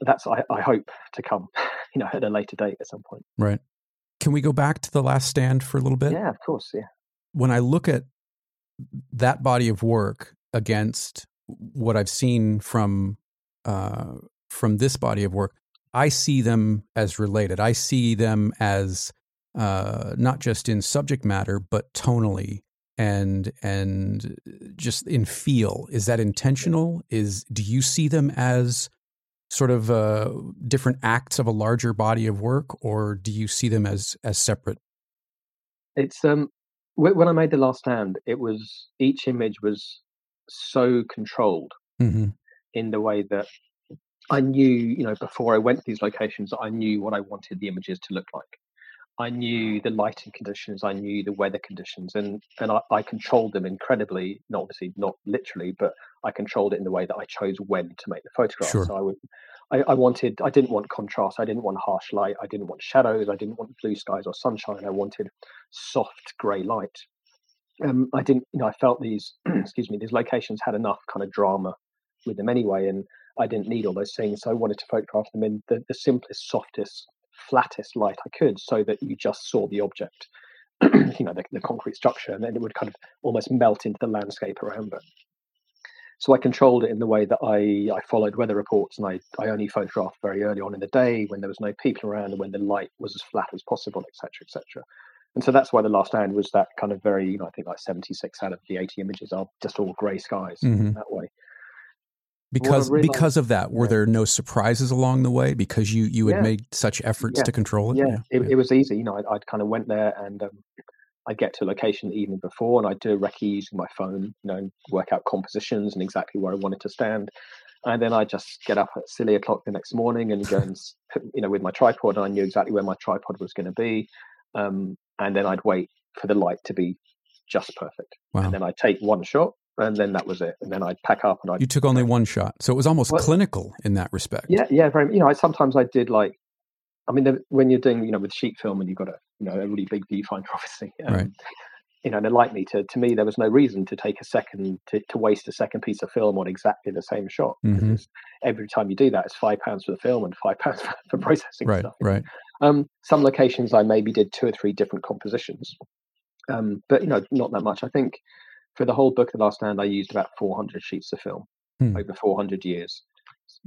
that's I, I hope to come you know at a later date at some point. Right. Can we go back to the last stand for a little bit? Yeah of course yeah. When i look at that body of work against what i've seen from uh, from this body of work i see them as related. I see them as uh, not just in subject matter but tonally and and just in feel. Is that intentional? Is do you see them as sort of uh, different acts of a larger body of work, or do you see them as as separate? It's um when I made the last stand, it was each image was so controlled mm-hmm. in the way that I knew, you know, before I went to these locations, I knew what I wanted the images to look like. I knew the lighting conditions, I knew the weather conditions, and and I, I, controlled them incredibly. Not obviously not literally, but I controlled it in the way that I chose when to make the photograph. Sure. So I would, I, I, wanted, I didn't want contrast, I didn't want harsh light, I didn't want shadows, I didn't want blue skies or sunshine. I wanted soft grey light. Um, I didn't, you know, I felt these, excuse me, these locations had enough kind of drama with them anyway, and I didn't need all those things. So I wanted to photograph them in the, the simplest, softest flattest light I could so that you just saw the object, you know, the, the, concrete structure, and then it would kind of almost melt into the landscape around it. So I controlled it in the way that I, I followed weather reports and I, I only photographed very early on in the day when there was no people around and when the light was as flat as possible, etc., etc. And so that's why the last stand was that kind of very, you know, I think like 76 out of the 80 images are just all grey skies mm-hmm. that way because because of that were yeah. there no surprises along the way because you you had yeah. made such efforts yeah. to control it yeah, it, it, was easy you know i, kind of went there and um, i'd get to a location the evening before and i'd do a recce using my phone you know and work out compositions and exactly where i wanted to stand and then i just get up at silly o'clock the next morning and go and you know with my tripod and i knew exactly where my tripod was going to be um, and then i'd wait for the light to be just perfect wow. and then i'd take one shot and then that was it. And then I'd pack up and I. You took only one shot, so it was almost well, clinical in that respect. Yeah, yeah, very. You know, I, sometimes I did like, I mean, the, when you're doing, you know, with sheet film and you've got a, you know, a really big viewfinder, obviously. Um, right. You know, and like me to, to me, there was no reason to take a second to, to waste a second piece of film on exactly the same shot. Mm-hmm. Every time you do that, it's five pounds for the film and five pounds for, for processing right, stuff. Right. Um, some locations I maybe did two or three different compositions, um, but you know, not that much. I think for the whole book, The Last Stand, I used about 400 sheets of film hmm. over 400 years.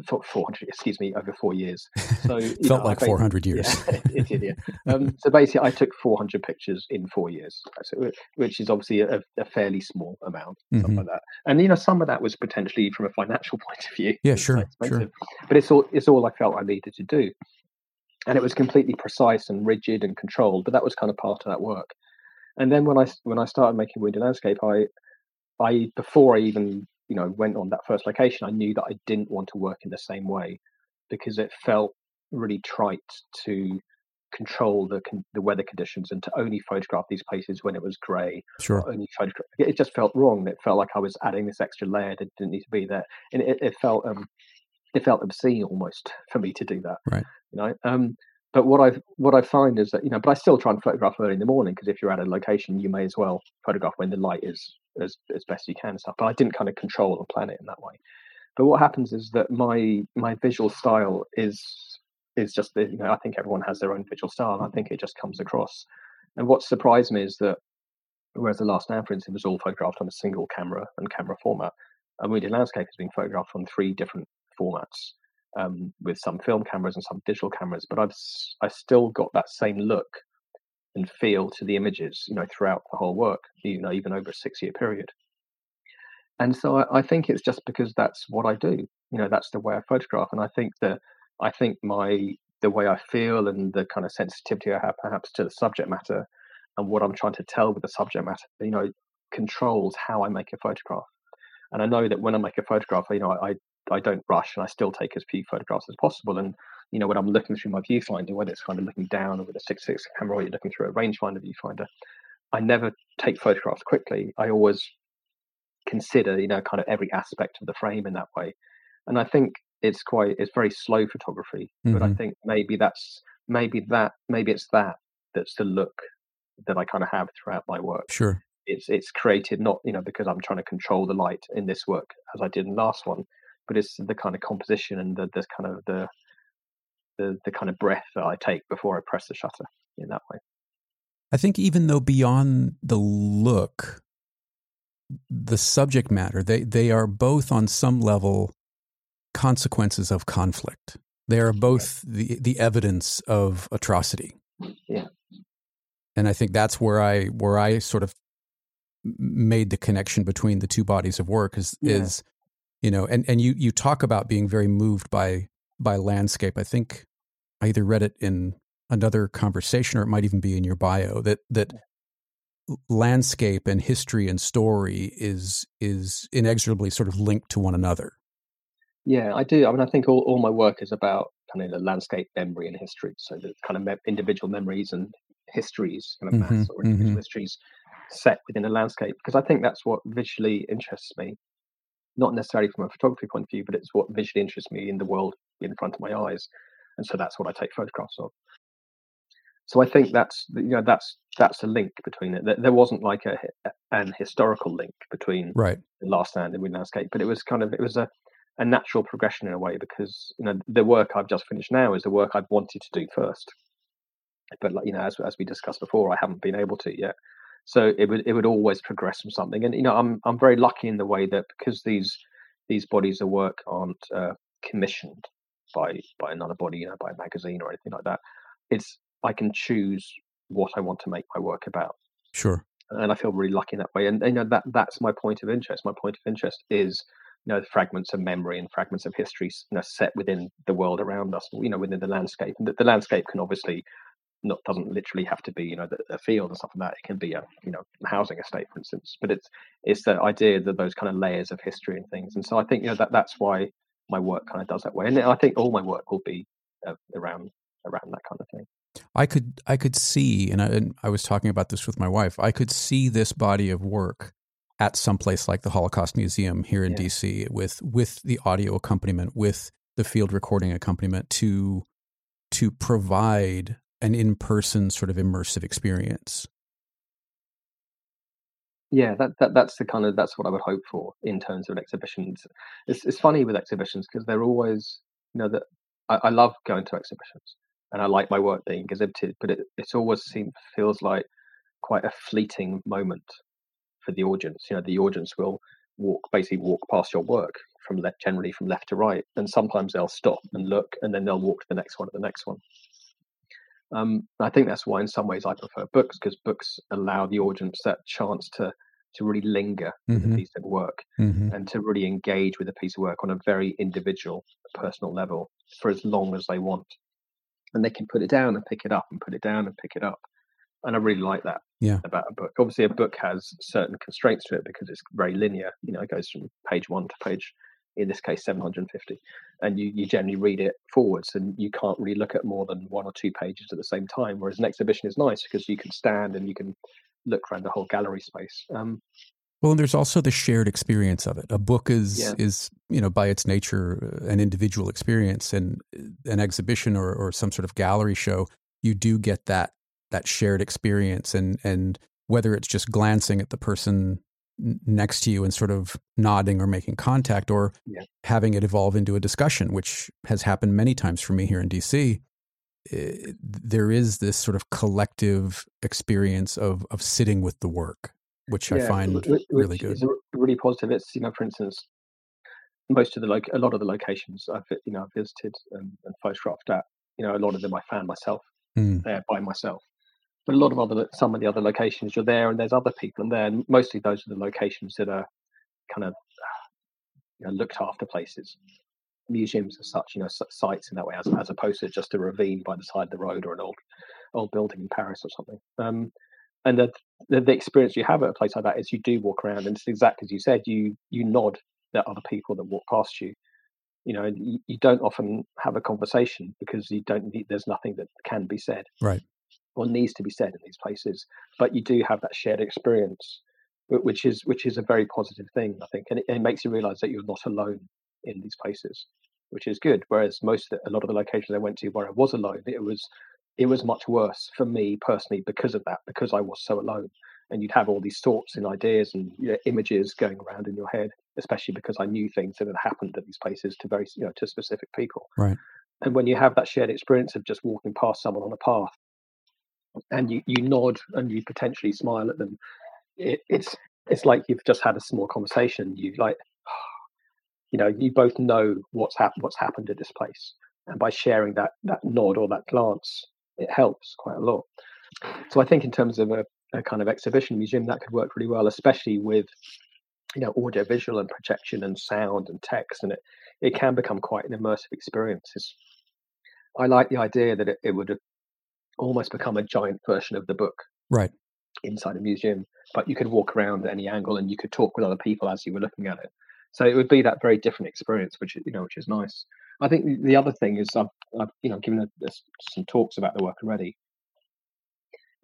for 400 excuse me over four years. So felt know, like 400 years. Yeah, it did yeah. Um, so basically i took 400 pictures in four years which is obviously a, a fairly small amount mm-hmm. like that. And you know some of that was potentially from a financial point of view. Yeah sure, sure. but it's all it's all i felt i needed to do. And it was completely precise and rigid and controlled but that was kind of part of that work and then when i when i started making wounded landscape i i before i even you know went on that first location, I knew that I didn't want to work in the same way because it felt really trite to control the the weather conditions and to only photograph these places when it was grey. Sure. Only photograph. It just felt wrong. It felt like I was adding this extra layer that didn't need to be there, and it, it felt um, it felt obscene almost for me to do that. Right. You know. Um, but what I what I find is that you know, but I still try and photograph early in the morning because if you're at a location, you may as well photograph when the light is as as best you can and stuff. But I didn't kind of control and plan it in that way. But what happens is that my my visual style is is just you know I think everyone has their own visual style. and I think it just comes across. And what surprised me is that whereas the last stand, for instance, was all photographed on a single camera and camera format, and Wounded Landscape has been photographed on three different formats um, with some film cameras and some digital cameras. But I've I still got that same look and feel to the images, you know, throughout the whole work, you know, even over a six year period. And so I, I, think it's just because that's what I do. You know, that's the way I photograph. And I think that I think my the way I feel and the kind of sensitivity I have perhaps to the subject matter and what I'm trying to tell with the subject matter, you know, controls how I make a photograph. And I know that when I make a photograph, you know, I, I don't rush and I still take as few photographs as possible. And you know, when I'm looking through my viewfinder, whether it's kind of looking down or with a six six camera or you're looking through a rangefinder viewfinder, I never take photographs quickly. I always consider, you know, kind of every aspect of the frame in that way. And I think it's quite it's very slow photography. Mm-hmm. But I mm-hmm. think maybe that's maybe that maybe it's that that's the look that I kind of have throughout my work. Sure. It's it's created not, you know, because I'm trying to control the light in this work as I did in the last one, but it's the kind of composition and the, the kind of the the the kind of breath that I take before I press the shutter in that way. I think even though beyond the look, the subject matter, they they are both on some level consequences of conflict. They are both the the evidence of atrocity. Yeah. And I think that's where I where I sort of made the connection between the two bodies of work is yeah. is you know and and you you talk about being very moved by by landscape. I think I either read it in another conversation or it might even be in your bio that that landscape and history and story is is inexorably sort of linked to one another. Yeah, I do. I mean, I think all, all my work is about kind of the landscape memory and history. So the kind of me- individual memories and histories, kind of mm-hmm, mass or individual mm-hmm. histories set within a landscape. Because I think that's what visually interests me not necessarily from a photography point of view, but it's what visually interests me in the world in front of my eyes, and so that's what I take photographs of. So I think that's you know that's that's a link between it. There wasn't like a an historical link between right. the last stand and Wounded Landscape, but it was kind of it was a a natural progression in a way because you know the work I've just finished now is the work I've wanted to do first. But like, you know, as as we discussed before, I haven't been able to yet. So it would it would always progress from something. And you know, I'm I'm very lucky in the way that because these these bodies of work aren't uh, commissioned by by another body, you know, by a magazine or anything like that. It's I can choose what I want to make my work about. Sure. And I feel really lucky in that way. And you know that that's my point of interest. My point of interest is you know fragments of memory and fragments of history you know, set within the world around us you know within the landscape and the, the landscape can obviously not doesn't literally have to be you know a field or something like that. It can be a you know housing estate, for instance. But it's it's the idea that those kind of layers of history and things. And so I think you know that that's why my work kind of does that way. And I think all my work will be uh, around around that kind of thing. I could I could see, and I, and I was talking about this with my wife. I could see this body of work at some place like the Holocaust Museum here in yeah. DC with with the audio accompaniment, with the field recording accompaniment to to provide an in-person sort of immersive experience? Yeah that, that that's the kind of that's what i would hope for in terms of exhibitions. It's, it's funny with exhibitions because they're always you know that I, I, love going to exhibitions and i like my work being exhibited but it it's always seems feels like quite a fleeting moment for the audience. You know the audience will walk basically walk past your work from left, generally from left to right, and sometimes they'll stop and look, and then they'll walk to the next one, to the next one. Um, I think that's why, in some ways, I prefer books because books allow the audience that chance to to really linger mm-hmm. with a piece of work mm-hmm. and to really engage with a piece of work on a very individual, personal level for as long as they want. And they can put it down and pick it up and put it down and pick it up. And I really like that yeah. about a book. Obviously, a book has certain constraints to it because it's very linear. You know, it goes from page one to page in this case 750 and you, you generally read it forwards and you can't really look at more than one or two pages at the same time whereas an exhibition is nice because you can stand and you can look around the whole gallery space um, well and there's also the shared experience of it a book is yeah. is you know by its nature uh, an individual experience and uh, an exhibition or, or some sort of gallery show you do get that that shared experience and and whether it's just glancing at the person next to you and sort of nodding or making contact or yeah. having it evolve into a discussion, which has happened many times for me here in DC. Eh, there is this sort of collective experience of of sitting with the work, which yeah, I find which, really good. really positive. It's you know, for instance, most of the like a lot of the locations I've you know visited and, and photographed at, you know, a lot of them I found myself mm. there by myself. But a lot of other, some of the other locations you're there, and there's other people and there. And mostly those are the locations that are kind of you know, looked after places, museums as such, you know, sites in that way, as, as opposed to just a ravine by the side of the road or an old old building in Paris or something. Um, and the, the, the experience you have at a place like that is you do walk around, and it's exactly as you said. You you nod at other people that walk past you. You know, you, you don't often have a conversation because you don't need. There's nothing that can be said. Right or needs to be said in these places. But you do have that shared experience, which is which is a very positive thing, I think, and it, it makes you realise that you're not alone in these places, which is good. Whereas most the, a lot of the locations I went to where I was alone, it was it was much worse for me personally because of that, because I was so alone. And you'd have all these thoughts and ideas and you know, images going around in your head, especially because I knew things that had happened at these places to very, you know, to specific people. Right. And when you have that shared experience of just walking past someone on a path and you, you nod and you potentially smile at them, it, it's it's like you've just had a small conversation. You like, you know, you both know what's happened what's happened at this place, and by sharing that that nod or that glance, it helps quite a lot. So I think in terms of a, a kind of exhibition museum, that could work really well, especially with you know audio visual and projection and sound and text and it it can become quite an immersive experience it's, i like the idea that it, it would almost become a giant version of the book right. inside a museum but you could walk around at any angle and you could talk with other people as you were looking at it. So it would be that very different experience which you know which is nice. I think the other thing is i've, I've you know given a, a, some talks about the work already.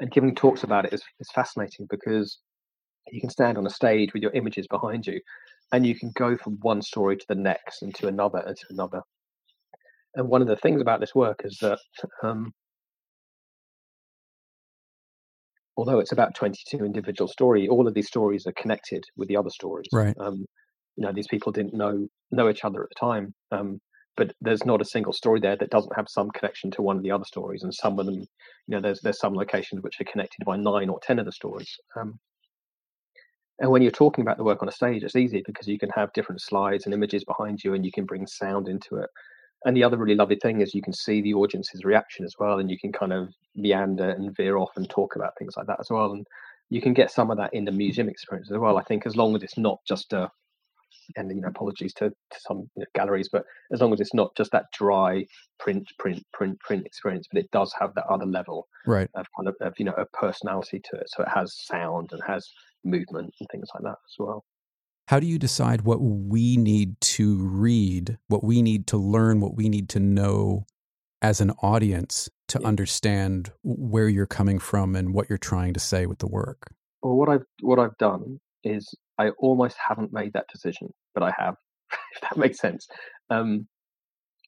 And giving talks about it is, is fascinating because you can stand on a stage with your images behind you and you can go from one story to the next and to another and to another. And one of the things about this work is that um, although it's about 22 individual story, all of these stories are connected with the other stories. Right. Um, you know, these people didn't know know each other at the time, um, but there's not a single story there that doesn't have some connection to one of the other stories, and some of them, you know, there's there's some locations which are connected by nine or ten of the stories. Um, and when you're talking about the work on a stage, it's easy because you can have different slides and images behind you, and you can bring sound into it and the other really lovely thing is you can see the audience's reaction as well, and you can kind of meander and veer off and talk about things like that as well. And you can get some of that in the museum experience as well. I think as long as it's not just a and you know apologies to, to some you know, galleries but as long as it's not just that dry print print print print experience but it does have that other level right of kind of, of you know a personality to it so it has sound and has movement and things like that as well how do you decide what we need to read, what we need to learn, what we need to know as an audience to understand where you're coming from and what you're trying to say with the work? Well, what I've what I've done is I almost haven't made that decision, but I have, if that makes sense. Um,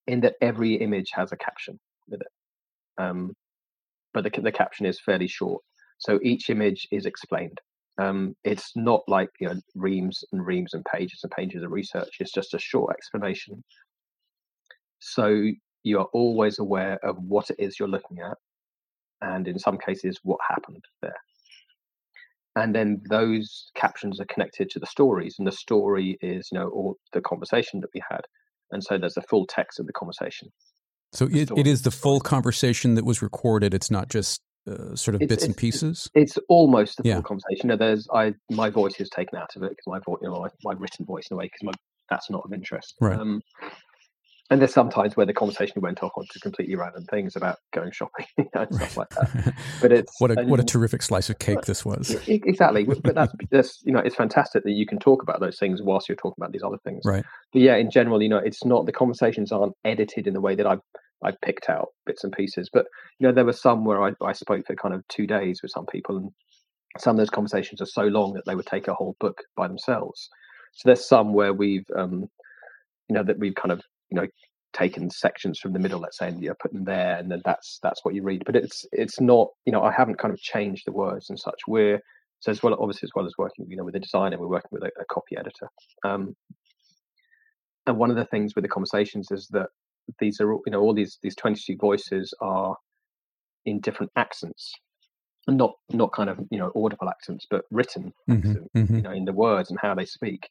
in that every image has a caption with it, um, but the the caption is fairly short, so each image is explained. Um, it's not like you know reams and reams and pages and pages of research. It's just a short explanation. So you are always aware of what it is you're looking at, and in some cases, what happened there. and then those captions are connected to the stories, and the story is you know all the conversation that we had, and so there's the full text of the conversation. So it, it is the full conversation that was recorded. It's not just uh, sort of It's- bits and pieces. It's almost the Yeah. full conversation. Know, there's I my voice is taken out of it because my voice, you know, my, my written voice in a way because my that's not of interest. Right. Um, and there's sometimes where the conversation went off onto completely random things about going shopping and stuff like that. But it's what a what a terrific slice of cake this was. Exactly, but that's, that's you know it's fantastic that you can talk about those things whilst you're talking about these other things. Right. But yeah, in general, you know, it's not the conversations aren't edited in the way that I I picked out bits and pieces. But you know, there were some where I, I spoke for kind of two days with some people, and some of those conversations are so long that they would take a whole book by themselves. So there's some where we've um, you know that we've kind of you know taken sections from the middle, let's say, and you know, put them there, and then that's that's what you read. But it's it's not you know I haven't kind of changed the words and such. We're so as well obviously as well as working you know with a designer, we're working with a, a copy editor. Um, and one of the things with the conversations is that these are you know all these these 22 voices are in different accents. And not not kind of you know audible accents but written Mhm, accent, mhm. you know in the words and how they speak.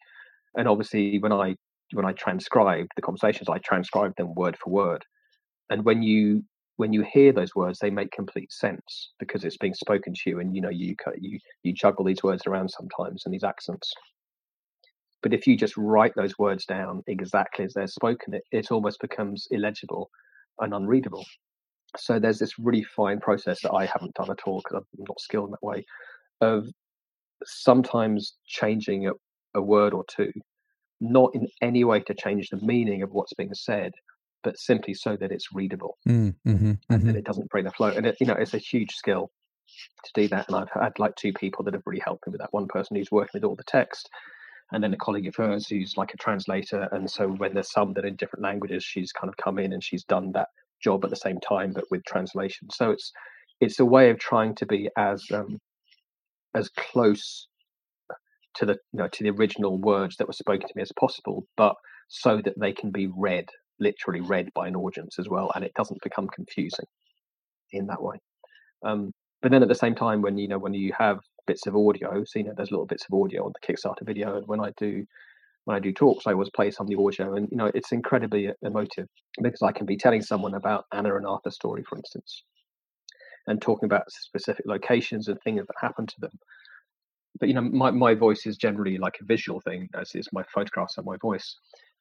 And obviously when i when i transcribed the conversations i transcribed them word for word. And when you when you hear those words they make complete sense because it's being spoken to you and you know you you you juggle these words around sometimes and these accents but if you just write those words down exactly as they're spoken it, it almost becomes illegible and unreadable so there's this really fine process that i haven't done at all because i'm not skilled in that way of sometimes changing a, a word or two not in any way to change the meaning of what's being said but simply so that it's readable Mm, mhm, and mhm. that it doesn't break the flow. And it, you know, it's a huge skill to do that. And I've had like two people that have really helped me with that. One person who's working with all the text, and then a colleague of hers who's like a translator. And so when there's some that are in different languages, she's kind of come in and she's done that job at the same time, but with translation. So it's it's a way of trying to be as um, as close to the you know to the original words that were spoken to me as possible, but so that they can be read literally read by an audience as well, and it doesn't become confusing in that way. Um, but then at the same time, when you know when you have bits of audio, so you know there's little bits of audio on the Kickstarter video, and when I do when I do talks, I always play some of the audio, and you know it's incredibly emotive because I can be telling someone about Anna and Arthur's story, for instance, and talking about specific locations and things that happened to them. But you know, my, my voice is generally like a visual thing, as is my photographs and my voice.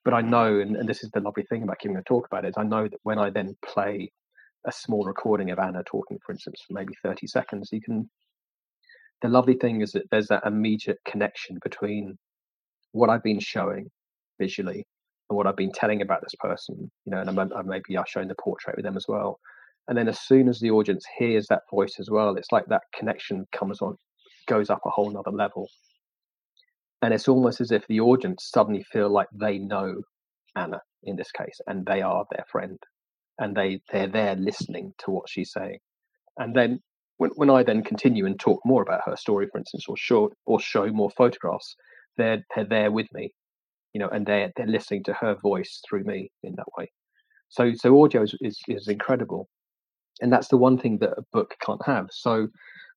But I know, and, and this is the lovely thing about giving a talk about it, is I know that when I then play a small recording of Anna talking, for instance, for maybe 30 seconds, you can. The lovely thing is that there's that immediate connection between what I've been showing visually and what I've been telling about this person, you know, and I'm, I'm maybe I've shown the portrait with them as well. And then as soon as the audience hears that voice as well, it's like that connection comes on, goes up a whole nother level. And it's almost as if the audience suddenly feel like they know Anna in this case, and they are their friend, and they they're there listening to what she's saying. And then when when I then continue and talk more about her story, for instance, or show or show more photographs, they're they're there with me, you know, and they're they're listening to her voice through me in that way. So so audio is is, is incredible, and that's the one thing that a book can't have. So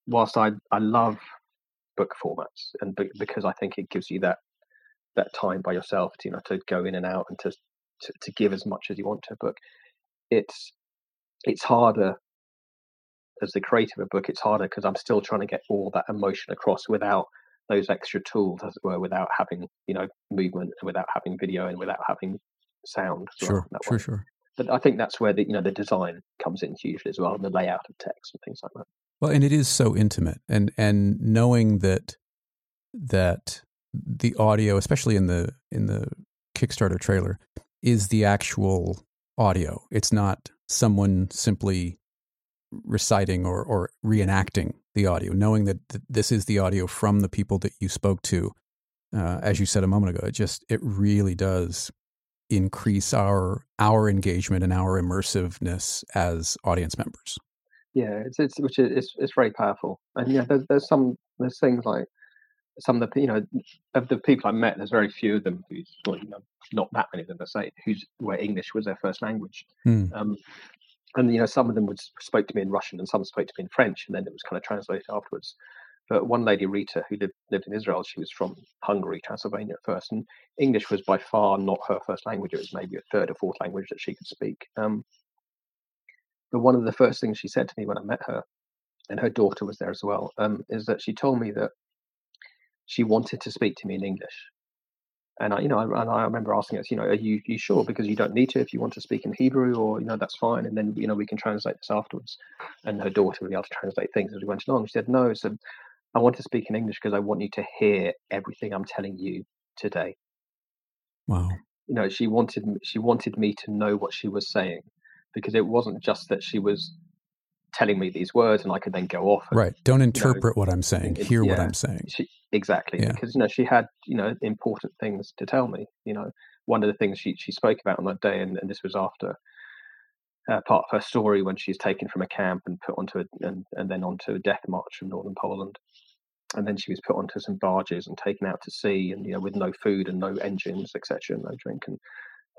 whilst I I love book formats and be, because I think it gives you that that time by yourself to you know to go in and out and to to, to give as much as you want to a book it's it's harder as the creator of a book it's harder because i'm still trying to get all that emotion across without those extra tools as it were without having you know movement and without having video and without having sound well Sure, sure, way. sure. but i think that's where the you know the design comes in hugely as well and the layout of text and things like that Well, and it is so intimate, and and knowing that that the audio, especially in the in the Kickstarter trailer, is the actual audio. It's not someone simply reciting or or reenacting the audio. Knowing that th- this is the audio from the people that you spoke to, uh, as you said a moment ago, it just it really does increase our our engagement and our immersiveness as audience members. Yeah, it's it's which is it's, it's very powerful, and yeah, there's there's some there's things like some of the you know of the people I met, there's very few of them who's well, you know not that many of them, I say, who's where English was their first language, Hmm. um, and you know some of them would spoke to me in Russian and some spoke to me in French, and then it was kind of translated afterwards. But one lady, Rita, who lived, lived in Israel, she was from Hungary, Transylvania at first, and English was by far not her first language. It was maybe a third or fourth language that she could speak. Um, but one of the first things she said to me when I met her, and her daughter was there as well, um, is that she told me that she wanted to speak to me in English. And I, you know, I, and I remember asking her, you know, are you, you sure? Because you don't need to if you want to speak in Hebrew, or you know, that's fine. And then you know, we can translate this afterwards. And her daughter would be able to translate things as we went along. She said, no, I want to speak in English because I want you to hear everything I'm telling you today. Wow. You know, she wanted she wanted me to know what she was saying because it wasn't just that she was telling me these words and I could then go off. And, right. Don't interpret you know, what I'm saying. Hear yeah, what I'm saying. She, exactly. Yeah. Because you know she had you know important things to tell me. You know, one of the things she she spoke about on that day, and, and this was after uh, part of her story when she's taken from a camp and put onto a, and and then onto a death march from northern Poland. And then she was put onto some barges and taken out to sea, and you know, with no food and no engines, etc., And no drink, and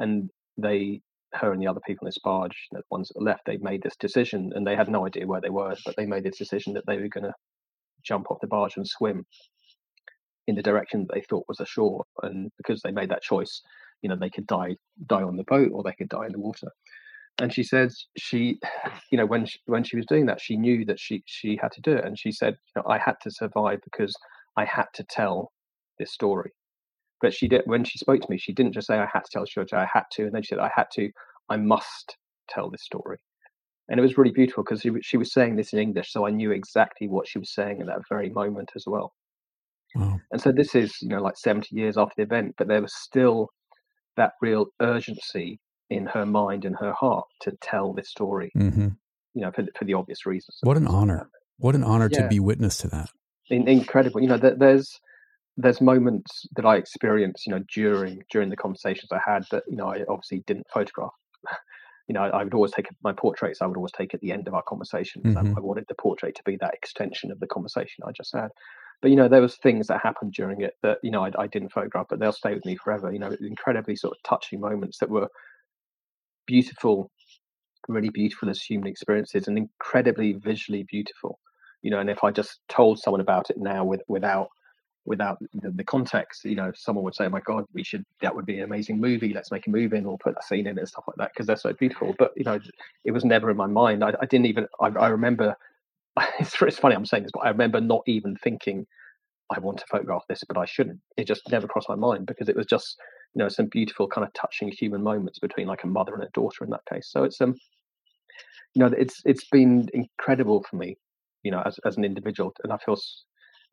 and they her and the other people in this barge, the ones that left, they made this decision and they had no idea where they were, but they made this decision that they were going to jump off the barge and swim in the direction that they thought was ashore. And because they made that choice, you know, they could die die on the boat or they could die in the water. And she says she, you know, when she, when she was doing that, she knew that she she had to do it. And she said, you know, I had to survive because I had to tell this story. But she did when she spoke to me, she didn't just say I had to tell Georgia, I had to, and then she said I had to, I must tell this story. And it was really beautiful because she, she was saying this in English, so I knew exactly what she was saying at that very moment as well. Wow. And so this is, you know, like 70 years after the event, but there was still that real urgency in her mind and her heart to tell this story, mm-hmm. you know, for, for the obvious reasons. What an honor. What an honor yeah. to be witness to that. In, incredible. You know, there's there's moments that I experienced, you know, during during the conversations I had that you know I obviously didn't photograph. you know, I, I would always take my portraits. I would always take at the end of our conversations. Mm-hmm. I, I wanted the portrait to be that extension of the conversation I just had. But you know, there was things that happened during it that you know I, I didn't photograph, but they'll stay with me forever. You know, incredibly sort of touching moments that were beautiful, really beautiful as human experiences, and incredibly visually beautiful. You know, and if I just told someone about it now with without without the, the, context, you know, someone would say, oh "My God, we should that would be an amazing movie. Let's make a movie and we'll put that scene in and stuff like that because they're so beautiful." But you know, it was never in my mind. I, I didn't even. I, I remember. It's, it's funny I'm saying this, but I remember not even thinking I want to photograph this, but I shouldn't. It just never crossed my mind because it was just you know some beautiful kind of touching human moments between like a mother and a daughter in that case. So it's um, you know, it's it's been incredible for me, you know, as as an individual, and I feel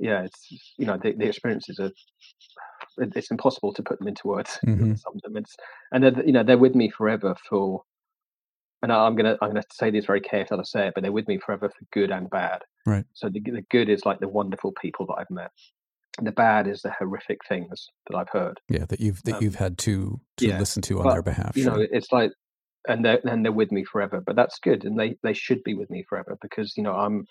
yeah, it's you know the, the experiences are it's impossible to put them into words. Mm-hmm. Some of them, it's and they're you know they're with me forever for. And I'm gonna I'm gonna say this very carefully as I say it, but they're with me forever for good and bad. Right. So the the good is like the wonderful people that I've met. The bad is the horrific things that I've heard. Yeah, that you've that um, you've had to to yeah, listen to on but, their behalf. You sure. know, it's like and they're and they're with me forever. But that's good, and they they should be with me forever because you know I'm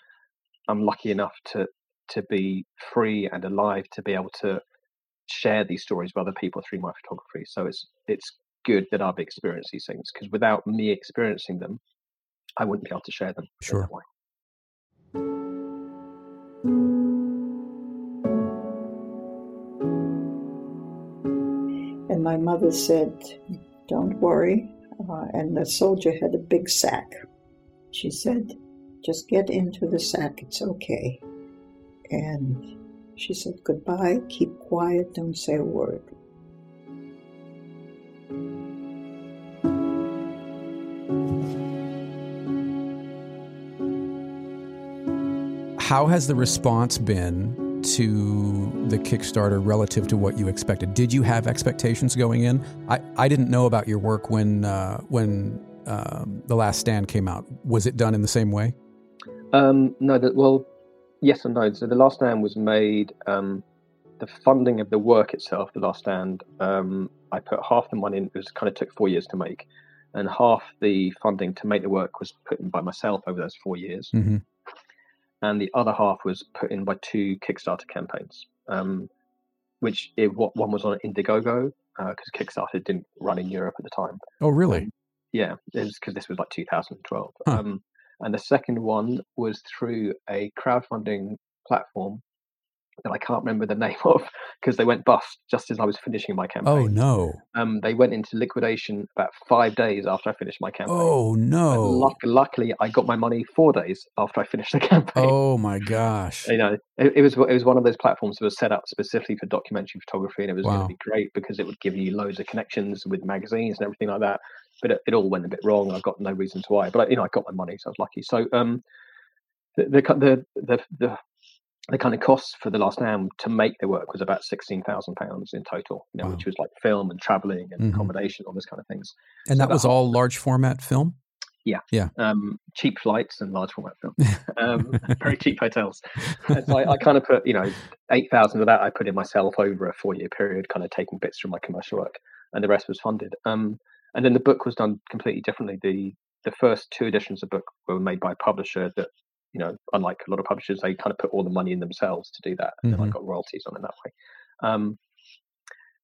I'm lucky enough to to be free and alive to be able to share these stories with other people through my photography. So it's it's good that I've experienced these things because without me experiencing them, I wouldn't be able to share them. Sure. And my mother said, "Don't worry." Uh, and the soldier had a big sack. She said, "Just get into the sack. It's okay." And she said, Goodbye, keep quiet, don't say a word. How has the response been to the Kickstarter relative to what you expected? Did you have expectations going in? I, I didn't know about your work when uh, when um, the Last Stand came out. Was it done in the same way? Um, no, that, well, yes and no. So the Last Stand was made. Um, the funding of the work itself, the Last Stand, um, I put half the money in. It was kind of took four years to make, and half the funding to make the work was put in by myself over those four years, mm-hmm. and the other half was put in by two Kickstarter campaigns. Um, which it, what one was on Indiegogo because uh, Kickstarter didn't run in Europe at the time. Oh, really? Um, yeah, because this was like 2012. Huh. Um, and the second one was through a crowdfunding platform that I can't remember the name of because they went bust just as I was finishing my campaign. Oh no! Um, they went into liquidation about five days after I finished my campaign. Oh no! Luck- luckily, I got my money four days after I finished the campaign. Oh my gosh! You know, it, it was it was one of those platforms that was set up specifically for documentary photography, and it was Wow. going to be great because it would give you loads of connections with magazines and everything like that. But it, it all went a bit wrong. and I've got no reasons why. But you know, I got my money, so I was lucky. So um, the the the the, the kind of costs for the last Am to make the work was about sixteen thousand pounds in total, you know, Wow. which was like film and traveling and Mhm. accommodation, all those kind of things. and so that was all large format film. Yeah, yeah. Um, cheap flights and large format film, um, very cheap hotels. And so I, I kind of put, you know, eight thousand of that I put in myself over a four year period, kind of taking bits from my commercial work, and the rest was funded. Um, and then the book was done completely differently. The the first two editions of the book were made by a publisher that, you know, unlike a lot of publishers, they kind of put all the money in themselves to do that, and then I got royalties on it that way. Um,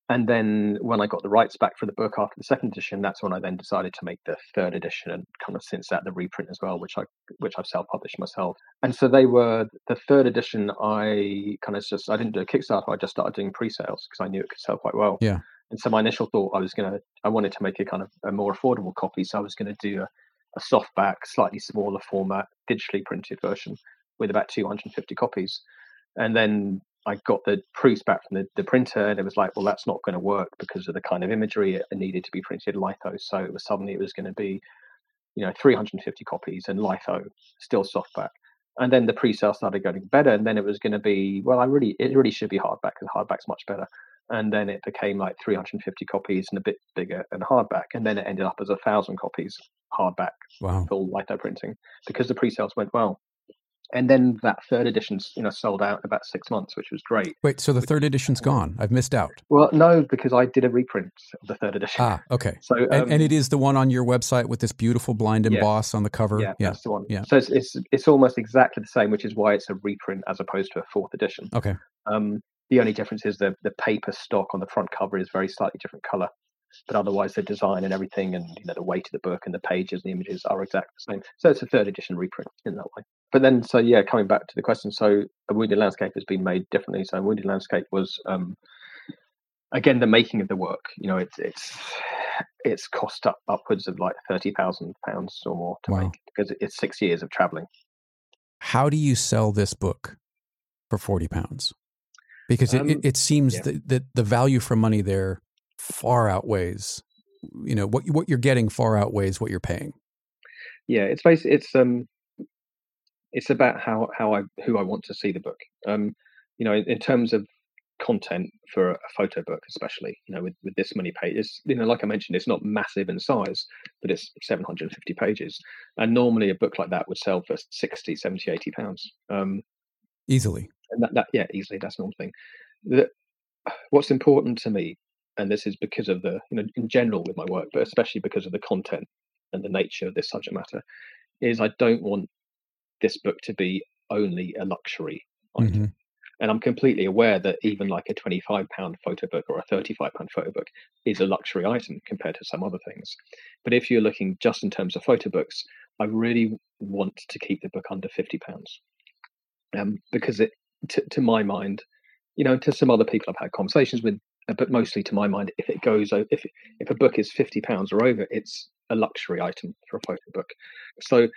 and then when I got the rights back for the book after the second edition, that's when I then decided to make the third edition, and kind of since that the reprint as well, which I which I've self-published myself. And so they were the third edition. I kind of just I didn't do a Kickstarter. I just started doing pre-sales because I knew it could sell quite well. Yeah. And so my initial thought I was gonna I wanted to make a kind of a more affordable copy, so I was going to do a, a softback, slightly smaller format, digitally printed version with about 250 copies. And then I got the proofs back from the, the printer, and it was like, well, that's not going to work because of the kind of imagery it needed to be printed litho. So it was suddenly it was going to be, you know, 350 copies and litho, still softback. And then the pre-sale started getting better, and then it was going to be, well, I really, it really should be hardback, because hardback's much better. And then it became like 350 copies and a bit bigger and hardback, and then it ended up as a thousand copies hardback Wow. full litho printing because the pre-sales went well. And then that third edition's you know sold out in about six months, which was great. Wait, so the third edition's gone. I've missed out. Well, no, because I did a reprint of the third edition. Ah, okay. so And, um, and it is the one on your website with this beautiful blind emboss on the cover. yeah, Yeah. that's the one. yeah. So it's, it's it's almost exactly the same, which is why it's a reprint as opposed to a fourth edition. Okay. Um, the only difference is the the paper stock on the front cover is very slightly different color, but otherwise the design and everything, and you know the weight of the book and the pages, and the images are exactly the same. So it's a third edition reprint in that way. But then, so yeah, coming back to the question, so a wounded landscape has been made differently. So a wounded landscape was um, again the making of the work. You know, it's it's it's cost up upwards of like thirty thousand pounds or more to Wow. make because it's six years of traveling. How do you sell this book for 40 pounds? Because it, it, Um, it seems yeah. that, that the value for money there far outweighs, you know, what, what you're getting far outweighs what you're paying. yeah it's basically it's um it's about how how i who i want to see the book um you know in, in terms of content for a photo book especially you know with, with this many pages you know like i mentioned it's not massive in size but it's 750 pages and normally a book like that would sell for 60 70 80 pounds um Easily. and that, that yeah easily that's normal thing the, what's important to me and this is because of the you know in general with my work but especially because of the content and the nature of this subject matter is i don't want this book to be only a luxury item. Mhm. and i'm completely aware that even like a 25 pound photo book or a 35 pound photo book is a luxury item compared to some other things. But if you're looking just in terms of photo books i really want to keep the book under 50 pounds. Um, because it to, to my mind you know to some other people i've had conversations with but mostly to my mind if it goes if if a book is 50 pounds or over it's a luxury item for a photo book. So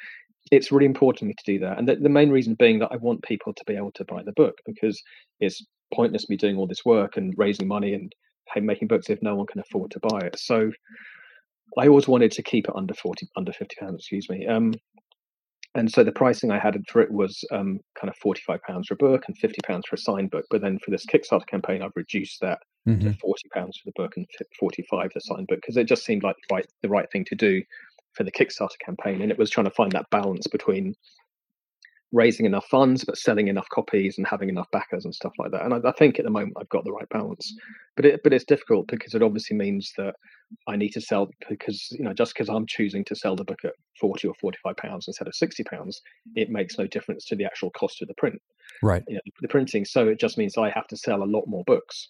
it's really important to me to do that. And the, the main reason being that i want people to be able to buy the book because it's pointless me doing all this work and raising money and pay, making books if no one can afford to buy it. So i always wanted to keep it under 40 under 50 pounds excuse me. Um and so the pricing I had for it was um, kind of forty-five pounds for a book and fifty pounds for a signed book. But then for this Kickstarter campaign, I've reduced that to Mhm. forty pounds for the book and forty-five for the signed book because it just seemed like the right the right thing to do for the Kickstarter campaign. And it was trying to find that balance between raising enough funds but selling enough copies and having enough backers and stuff like that. And I, I think at the moment I've got the right balance. But it but it's difficult because it obviously means that I need to sell because you know just because I'm choosing to sell the book at forty or forty-five pounds instead of sixty pounds, it makes no difference to the actual cost of the print, Right. you know, the printing. So it just means I have to sell a lot more books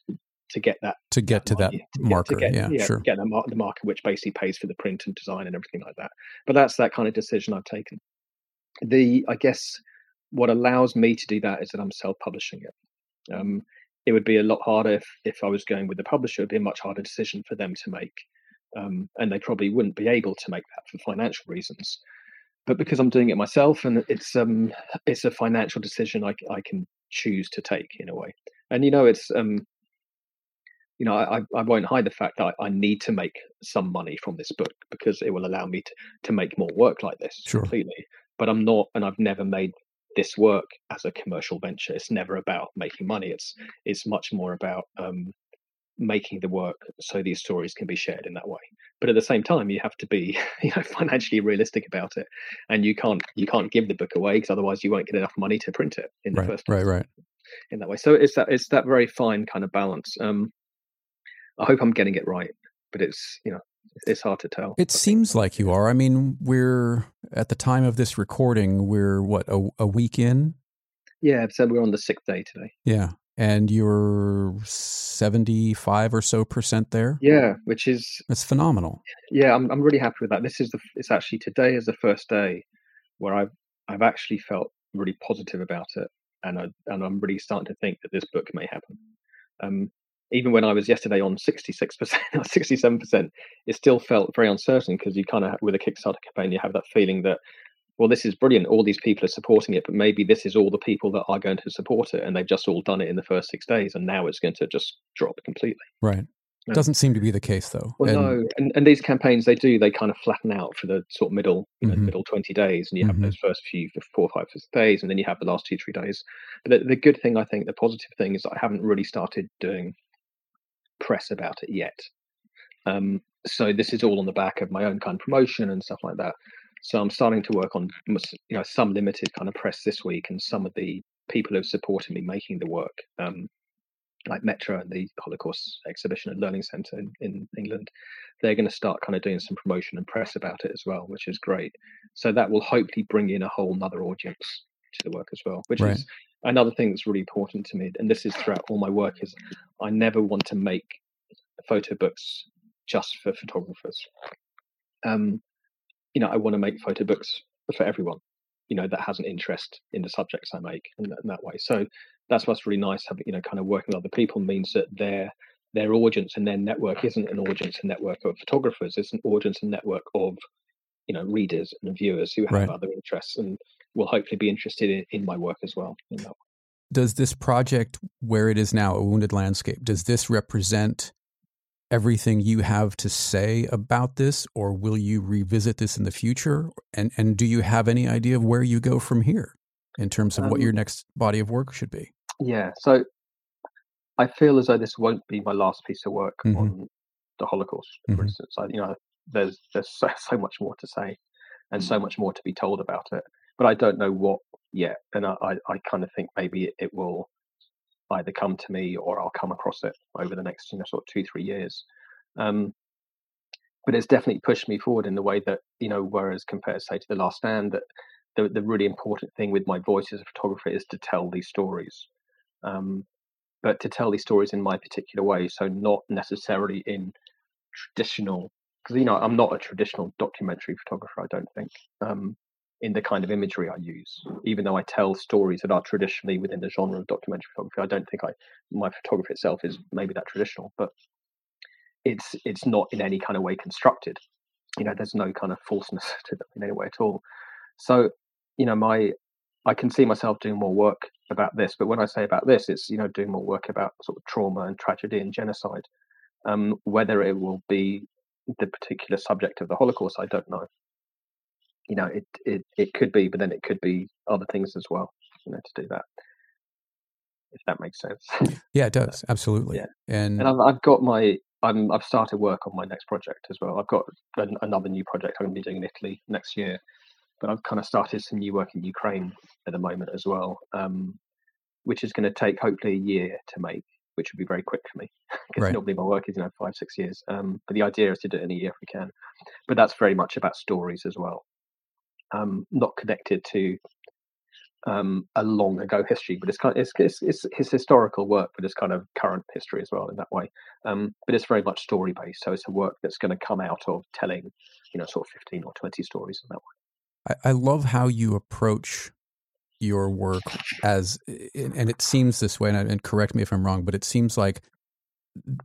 to get that To get to that to get- to marker. get- yeah, sure. get the, mar- the market which basically pays for the print and design and everything like that. But that's that kind of decision I've taken. The I guess what allows me to do that is that I'm self-publishing it. Um, it would be a lot harder if, if I was going with the publisher. It'd be a much harder decision for them to make, um, and they probably wouldn't be able to make that for financial reasons. But because I'm doing it myself, and it's um it's a financial decision I, I can choose to take in a way. And you know, it's um you know, I, I won't hide the fact that I, I need to make some money from this book because it will allow me to, to make more work like this Sure. completely. But I'm not, and I've never made this work as a commercial venture. It's never about making money. It's it's much more about um, making the work so these stories can be shared in that way. But at the same time, you have to be you know financially realistic about it, and you can't you can't give the book away because otherwise you won't get enough money to print it in the Right, first right, right. in that way. So it's that it's that very fine kind of balance. Um, I hope I'm getting it right, but it's you know it's hard to tell. It seems like you are. I mean, we're at the time of this recording, we're what a, a week in, Yeah, so we're on the sixth day today. yeah, and you're seventy-five or so percent there. Yeah, which is That's phenomenal. yeah, I'm I'm really happy with that. This is the it's actually today is the first day where I've I've actually felt really positive about it, and I and I'm really starting to think that this book may happen. Um, even when I was yesterday on 66% or 67%, it still felt very uncertain because you kind of with a Kickstarter campaign you have that feeling that well this is brilliant, all these people are supporting it, but maybe this is all the people that are going to support it, and they've just all done it in the first six days, and now it's going to just drop completely. Right. Yeah. Doesn't seem to be the case though. Well, And- no, and, and these campaigns they do they kind of flatten out for the sort of middle, you know, Mhm. middle twenty days, and you have Mhm. those first few four five days, and then you have the last two, three days. But the, the good thing, I think, the positive thing is that I haven't really started doing press about it yet. Um, so this is all on the back of my own kind of promotion and stuff like that. So I'm starting to work on you know some limited kind of press this week, and some of the people who have supported me making the work. Um, like Metro and the Holocaust Exhibition and Learning Centre in, in England, they're going to start kind of doing some promotion and press about it as well, which is great. So that will hopefully bring in a whole nother audience to the work as well, which Right. is another thing that's really important to me. And this is throughout all my work is I never want to make photo books just for photographers. Um, you know, I want to make photo books for everyone, you know, that has an interest in the subjects I make in, that- in that way. So that's what's really nice. Having you know, kind of working with other people means that their their audience and their network isn't an audience and network of photographers. It's an audience and network of you know readers and viewers who have Right. other interests and will hopefully be interested in, in my work as well. Does this project where it is now a wounded landscape does this represent everything you have to say about this or will you revisit this in the future and and do you have any idea of where you go from here in terms of what Um, your next body of work should be Yeah. So I feel as though this won't be my last piece of work Mhm. on the Holocaust, for Mhm. instance. I, you know, there's there's so, so much more to say and so much more to be told about it, but I don't know what yet. And I, I, I kind of think maybe it, will either come to me or I'll come across it over the next, you know, sort of two, three years. Um, but it's definitely pushed me forward in the way that, you know, whereas compared, say, to The Last Stand, that the, the really important thing with my voice as a photographer is to tell these stories. Um, but to tell these stories in my particular way, so not necessarily in traditional, because you know I'm not a traditional documentary photographer. I don't think um, in the kind of imagery I use, even though I tell stories that are traditionally within the genre of documentary photography. I don't think I my photography itself is maybe that traditional, but it's it's not in any kind of way constructed. You know, there's no kind of falseness to them in any way at all. So, you know, my I can see myself doing more work about this, but when I say about this, it's you know doing more work about sort of trauma and tragedy and genocide. Um, whether it will be the particular subject of the Holocaust, I don't know. You know, it it it could be, but then it could be other things as well. You know, to do that, if that makes sense. yeah it does absolutely yeah. and and I've, I've got my I'm I've started work on my next project as well. I've got an, another new project I'm going to be doing in Italy next year, but I've kind of started some new work in Ukraine at the moment as well, um, which is going to take hopefully a year to make, which would be very quick for me because Right. normally my work is you know five six years. Um, but the idea is to do it in a year if we can. But that's very much about stories as well, um, not connected to um, a long ago history, but it's kind of, it's, it's, it's, it's historical work, but it's kind of current history as well in that way. Um, but it's very much story based, so it's a work that's going to come out of telling, you know, sort of fifteen or twenty stories in that way. I, I love how you approach your work as, and it seems this way, and correct me if I'm wrong, but it seems like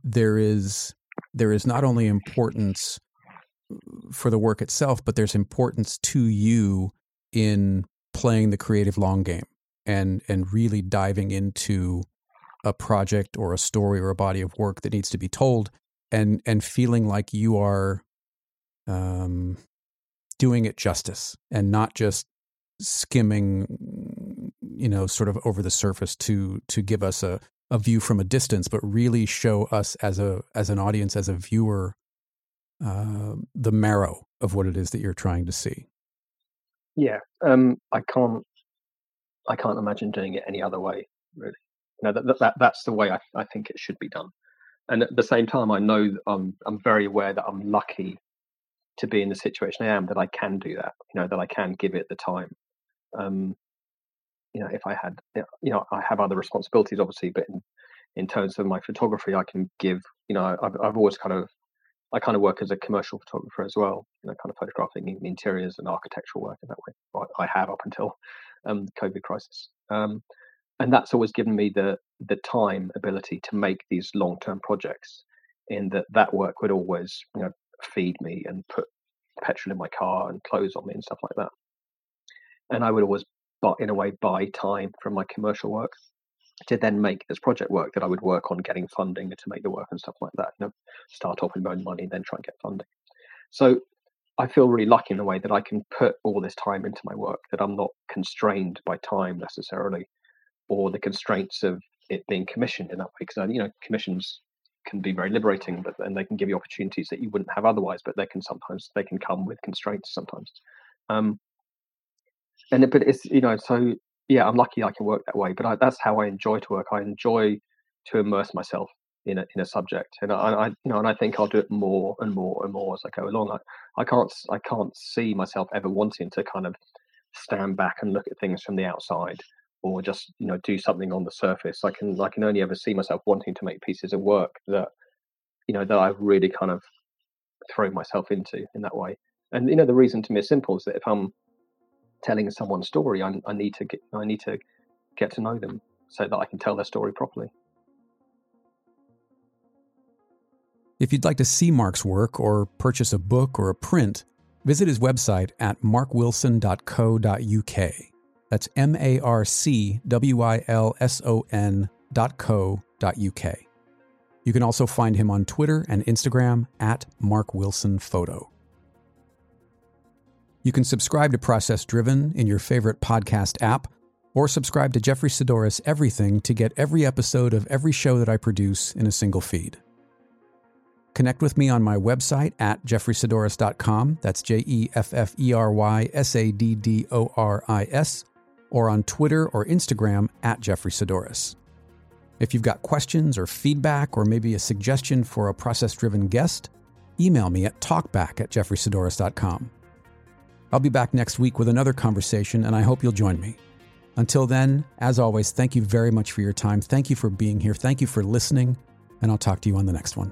there is there is not only importance for the work itself, but there's importance to you in playing the creative long game and and really diving into a project or a story or a body of work that needs to be told and and feeling like you are um, doing it justice and not just skimming you know sort of over the surface to to give us a a view from a distance but really show us as a as an audience as a viewer uh, the marrow of what it is that you're trying to see yeah um i can't i can't imagine doing it any other way really you know that, that that's the way I, I think it should be done and at the same time i know i'm i'm very aware that i'm lucky to be in the situation I am that I can do that. You know that I can give it the time. Um, you know, if I had, you know, I have other responsibilities, obviously, but in, in terms of my photography, I can give. You know, I've, I've always kind of, I kind of work as a commercial photographer as well. You know, kind of photographing interiors and architectural work in that way. I have up until um, the COVID crisis, um, and that's always given me the the time ability to make these long term projects. In that, that work would always, you know, feed me and put petrol in my car and clothes on me and stuff like that. And I would always, but in a way, buy time from my commercial work to then make this project work that I would work on getting funding to make the work and stuff like that. You know, start off with my own money, then try and get funding. So I feel really lucky in the way that I can put all this time into my work, that I'm not constrained by time necessarily, or the constraints of it being commissioned in that way. Because you know, commissions can be very liberating, but and they can give you opportunities that you wouldn't have otherwise. But they can sometimes they can come with constraints sometimes. Um, and it, but it's you know so yeah, I'm lucky I can work that way. But I, that's how I enjoy to work. I enjoy to immerse myself in a in a subject, and I, I, you know, and I think I'll do it more and more and more as I go along. I, I can't I can't see myself ever wanting to kind of stand back and look at things from the outside or just you know do something on the surface. I can I can only ever see myself wanting to make pieces of work that you know that I've really kind of thrown myself into in that way. And you know the reason to me is simple: is that if I'm telling someone's story, I, I need to get I need to get to know them so that I can tell their story properly. If you'd like to see Marc's work or purchase a book or a print, visit his website at marcwilson.co.uk. That's M A R C W I L S O N dot co dot UK. You can also find him on Twitter and Instagram at Marc Wilson Photo. You can subscribe to Process Driven in your favorite podcast app, or subscribe to Jeffery Saddoris Everything to get every episode of every show that I produce in a single feed. Connect with me on my website at jefferysaddoris.com. That's J E F F E R Y S A D D O R I S or on Twitter or Instagram at Jeffery Saddoris. If you've got questions or feedback or maybe a suggestion for a process driven guest, email me at talkback at jefferysaddoris.com. I'll be back next week with another conversation, and I hope you'll join me. Until then, as always, thank you very much for your time. Thank you for being here. Thank you for listening, and I'll talk to you on the next one.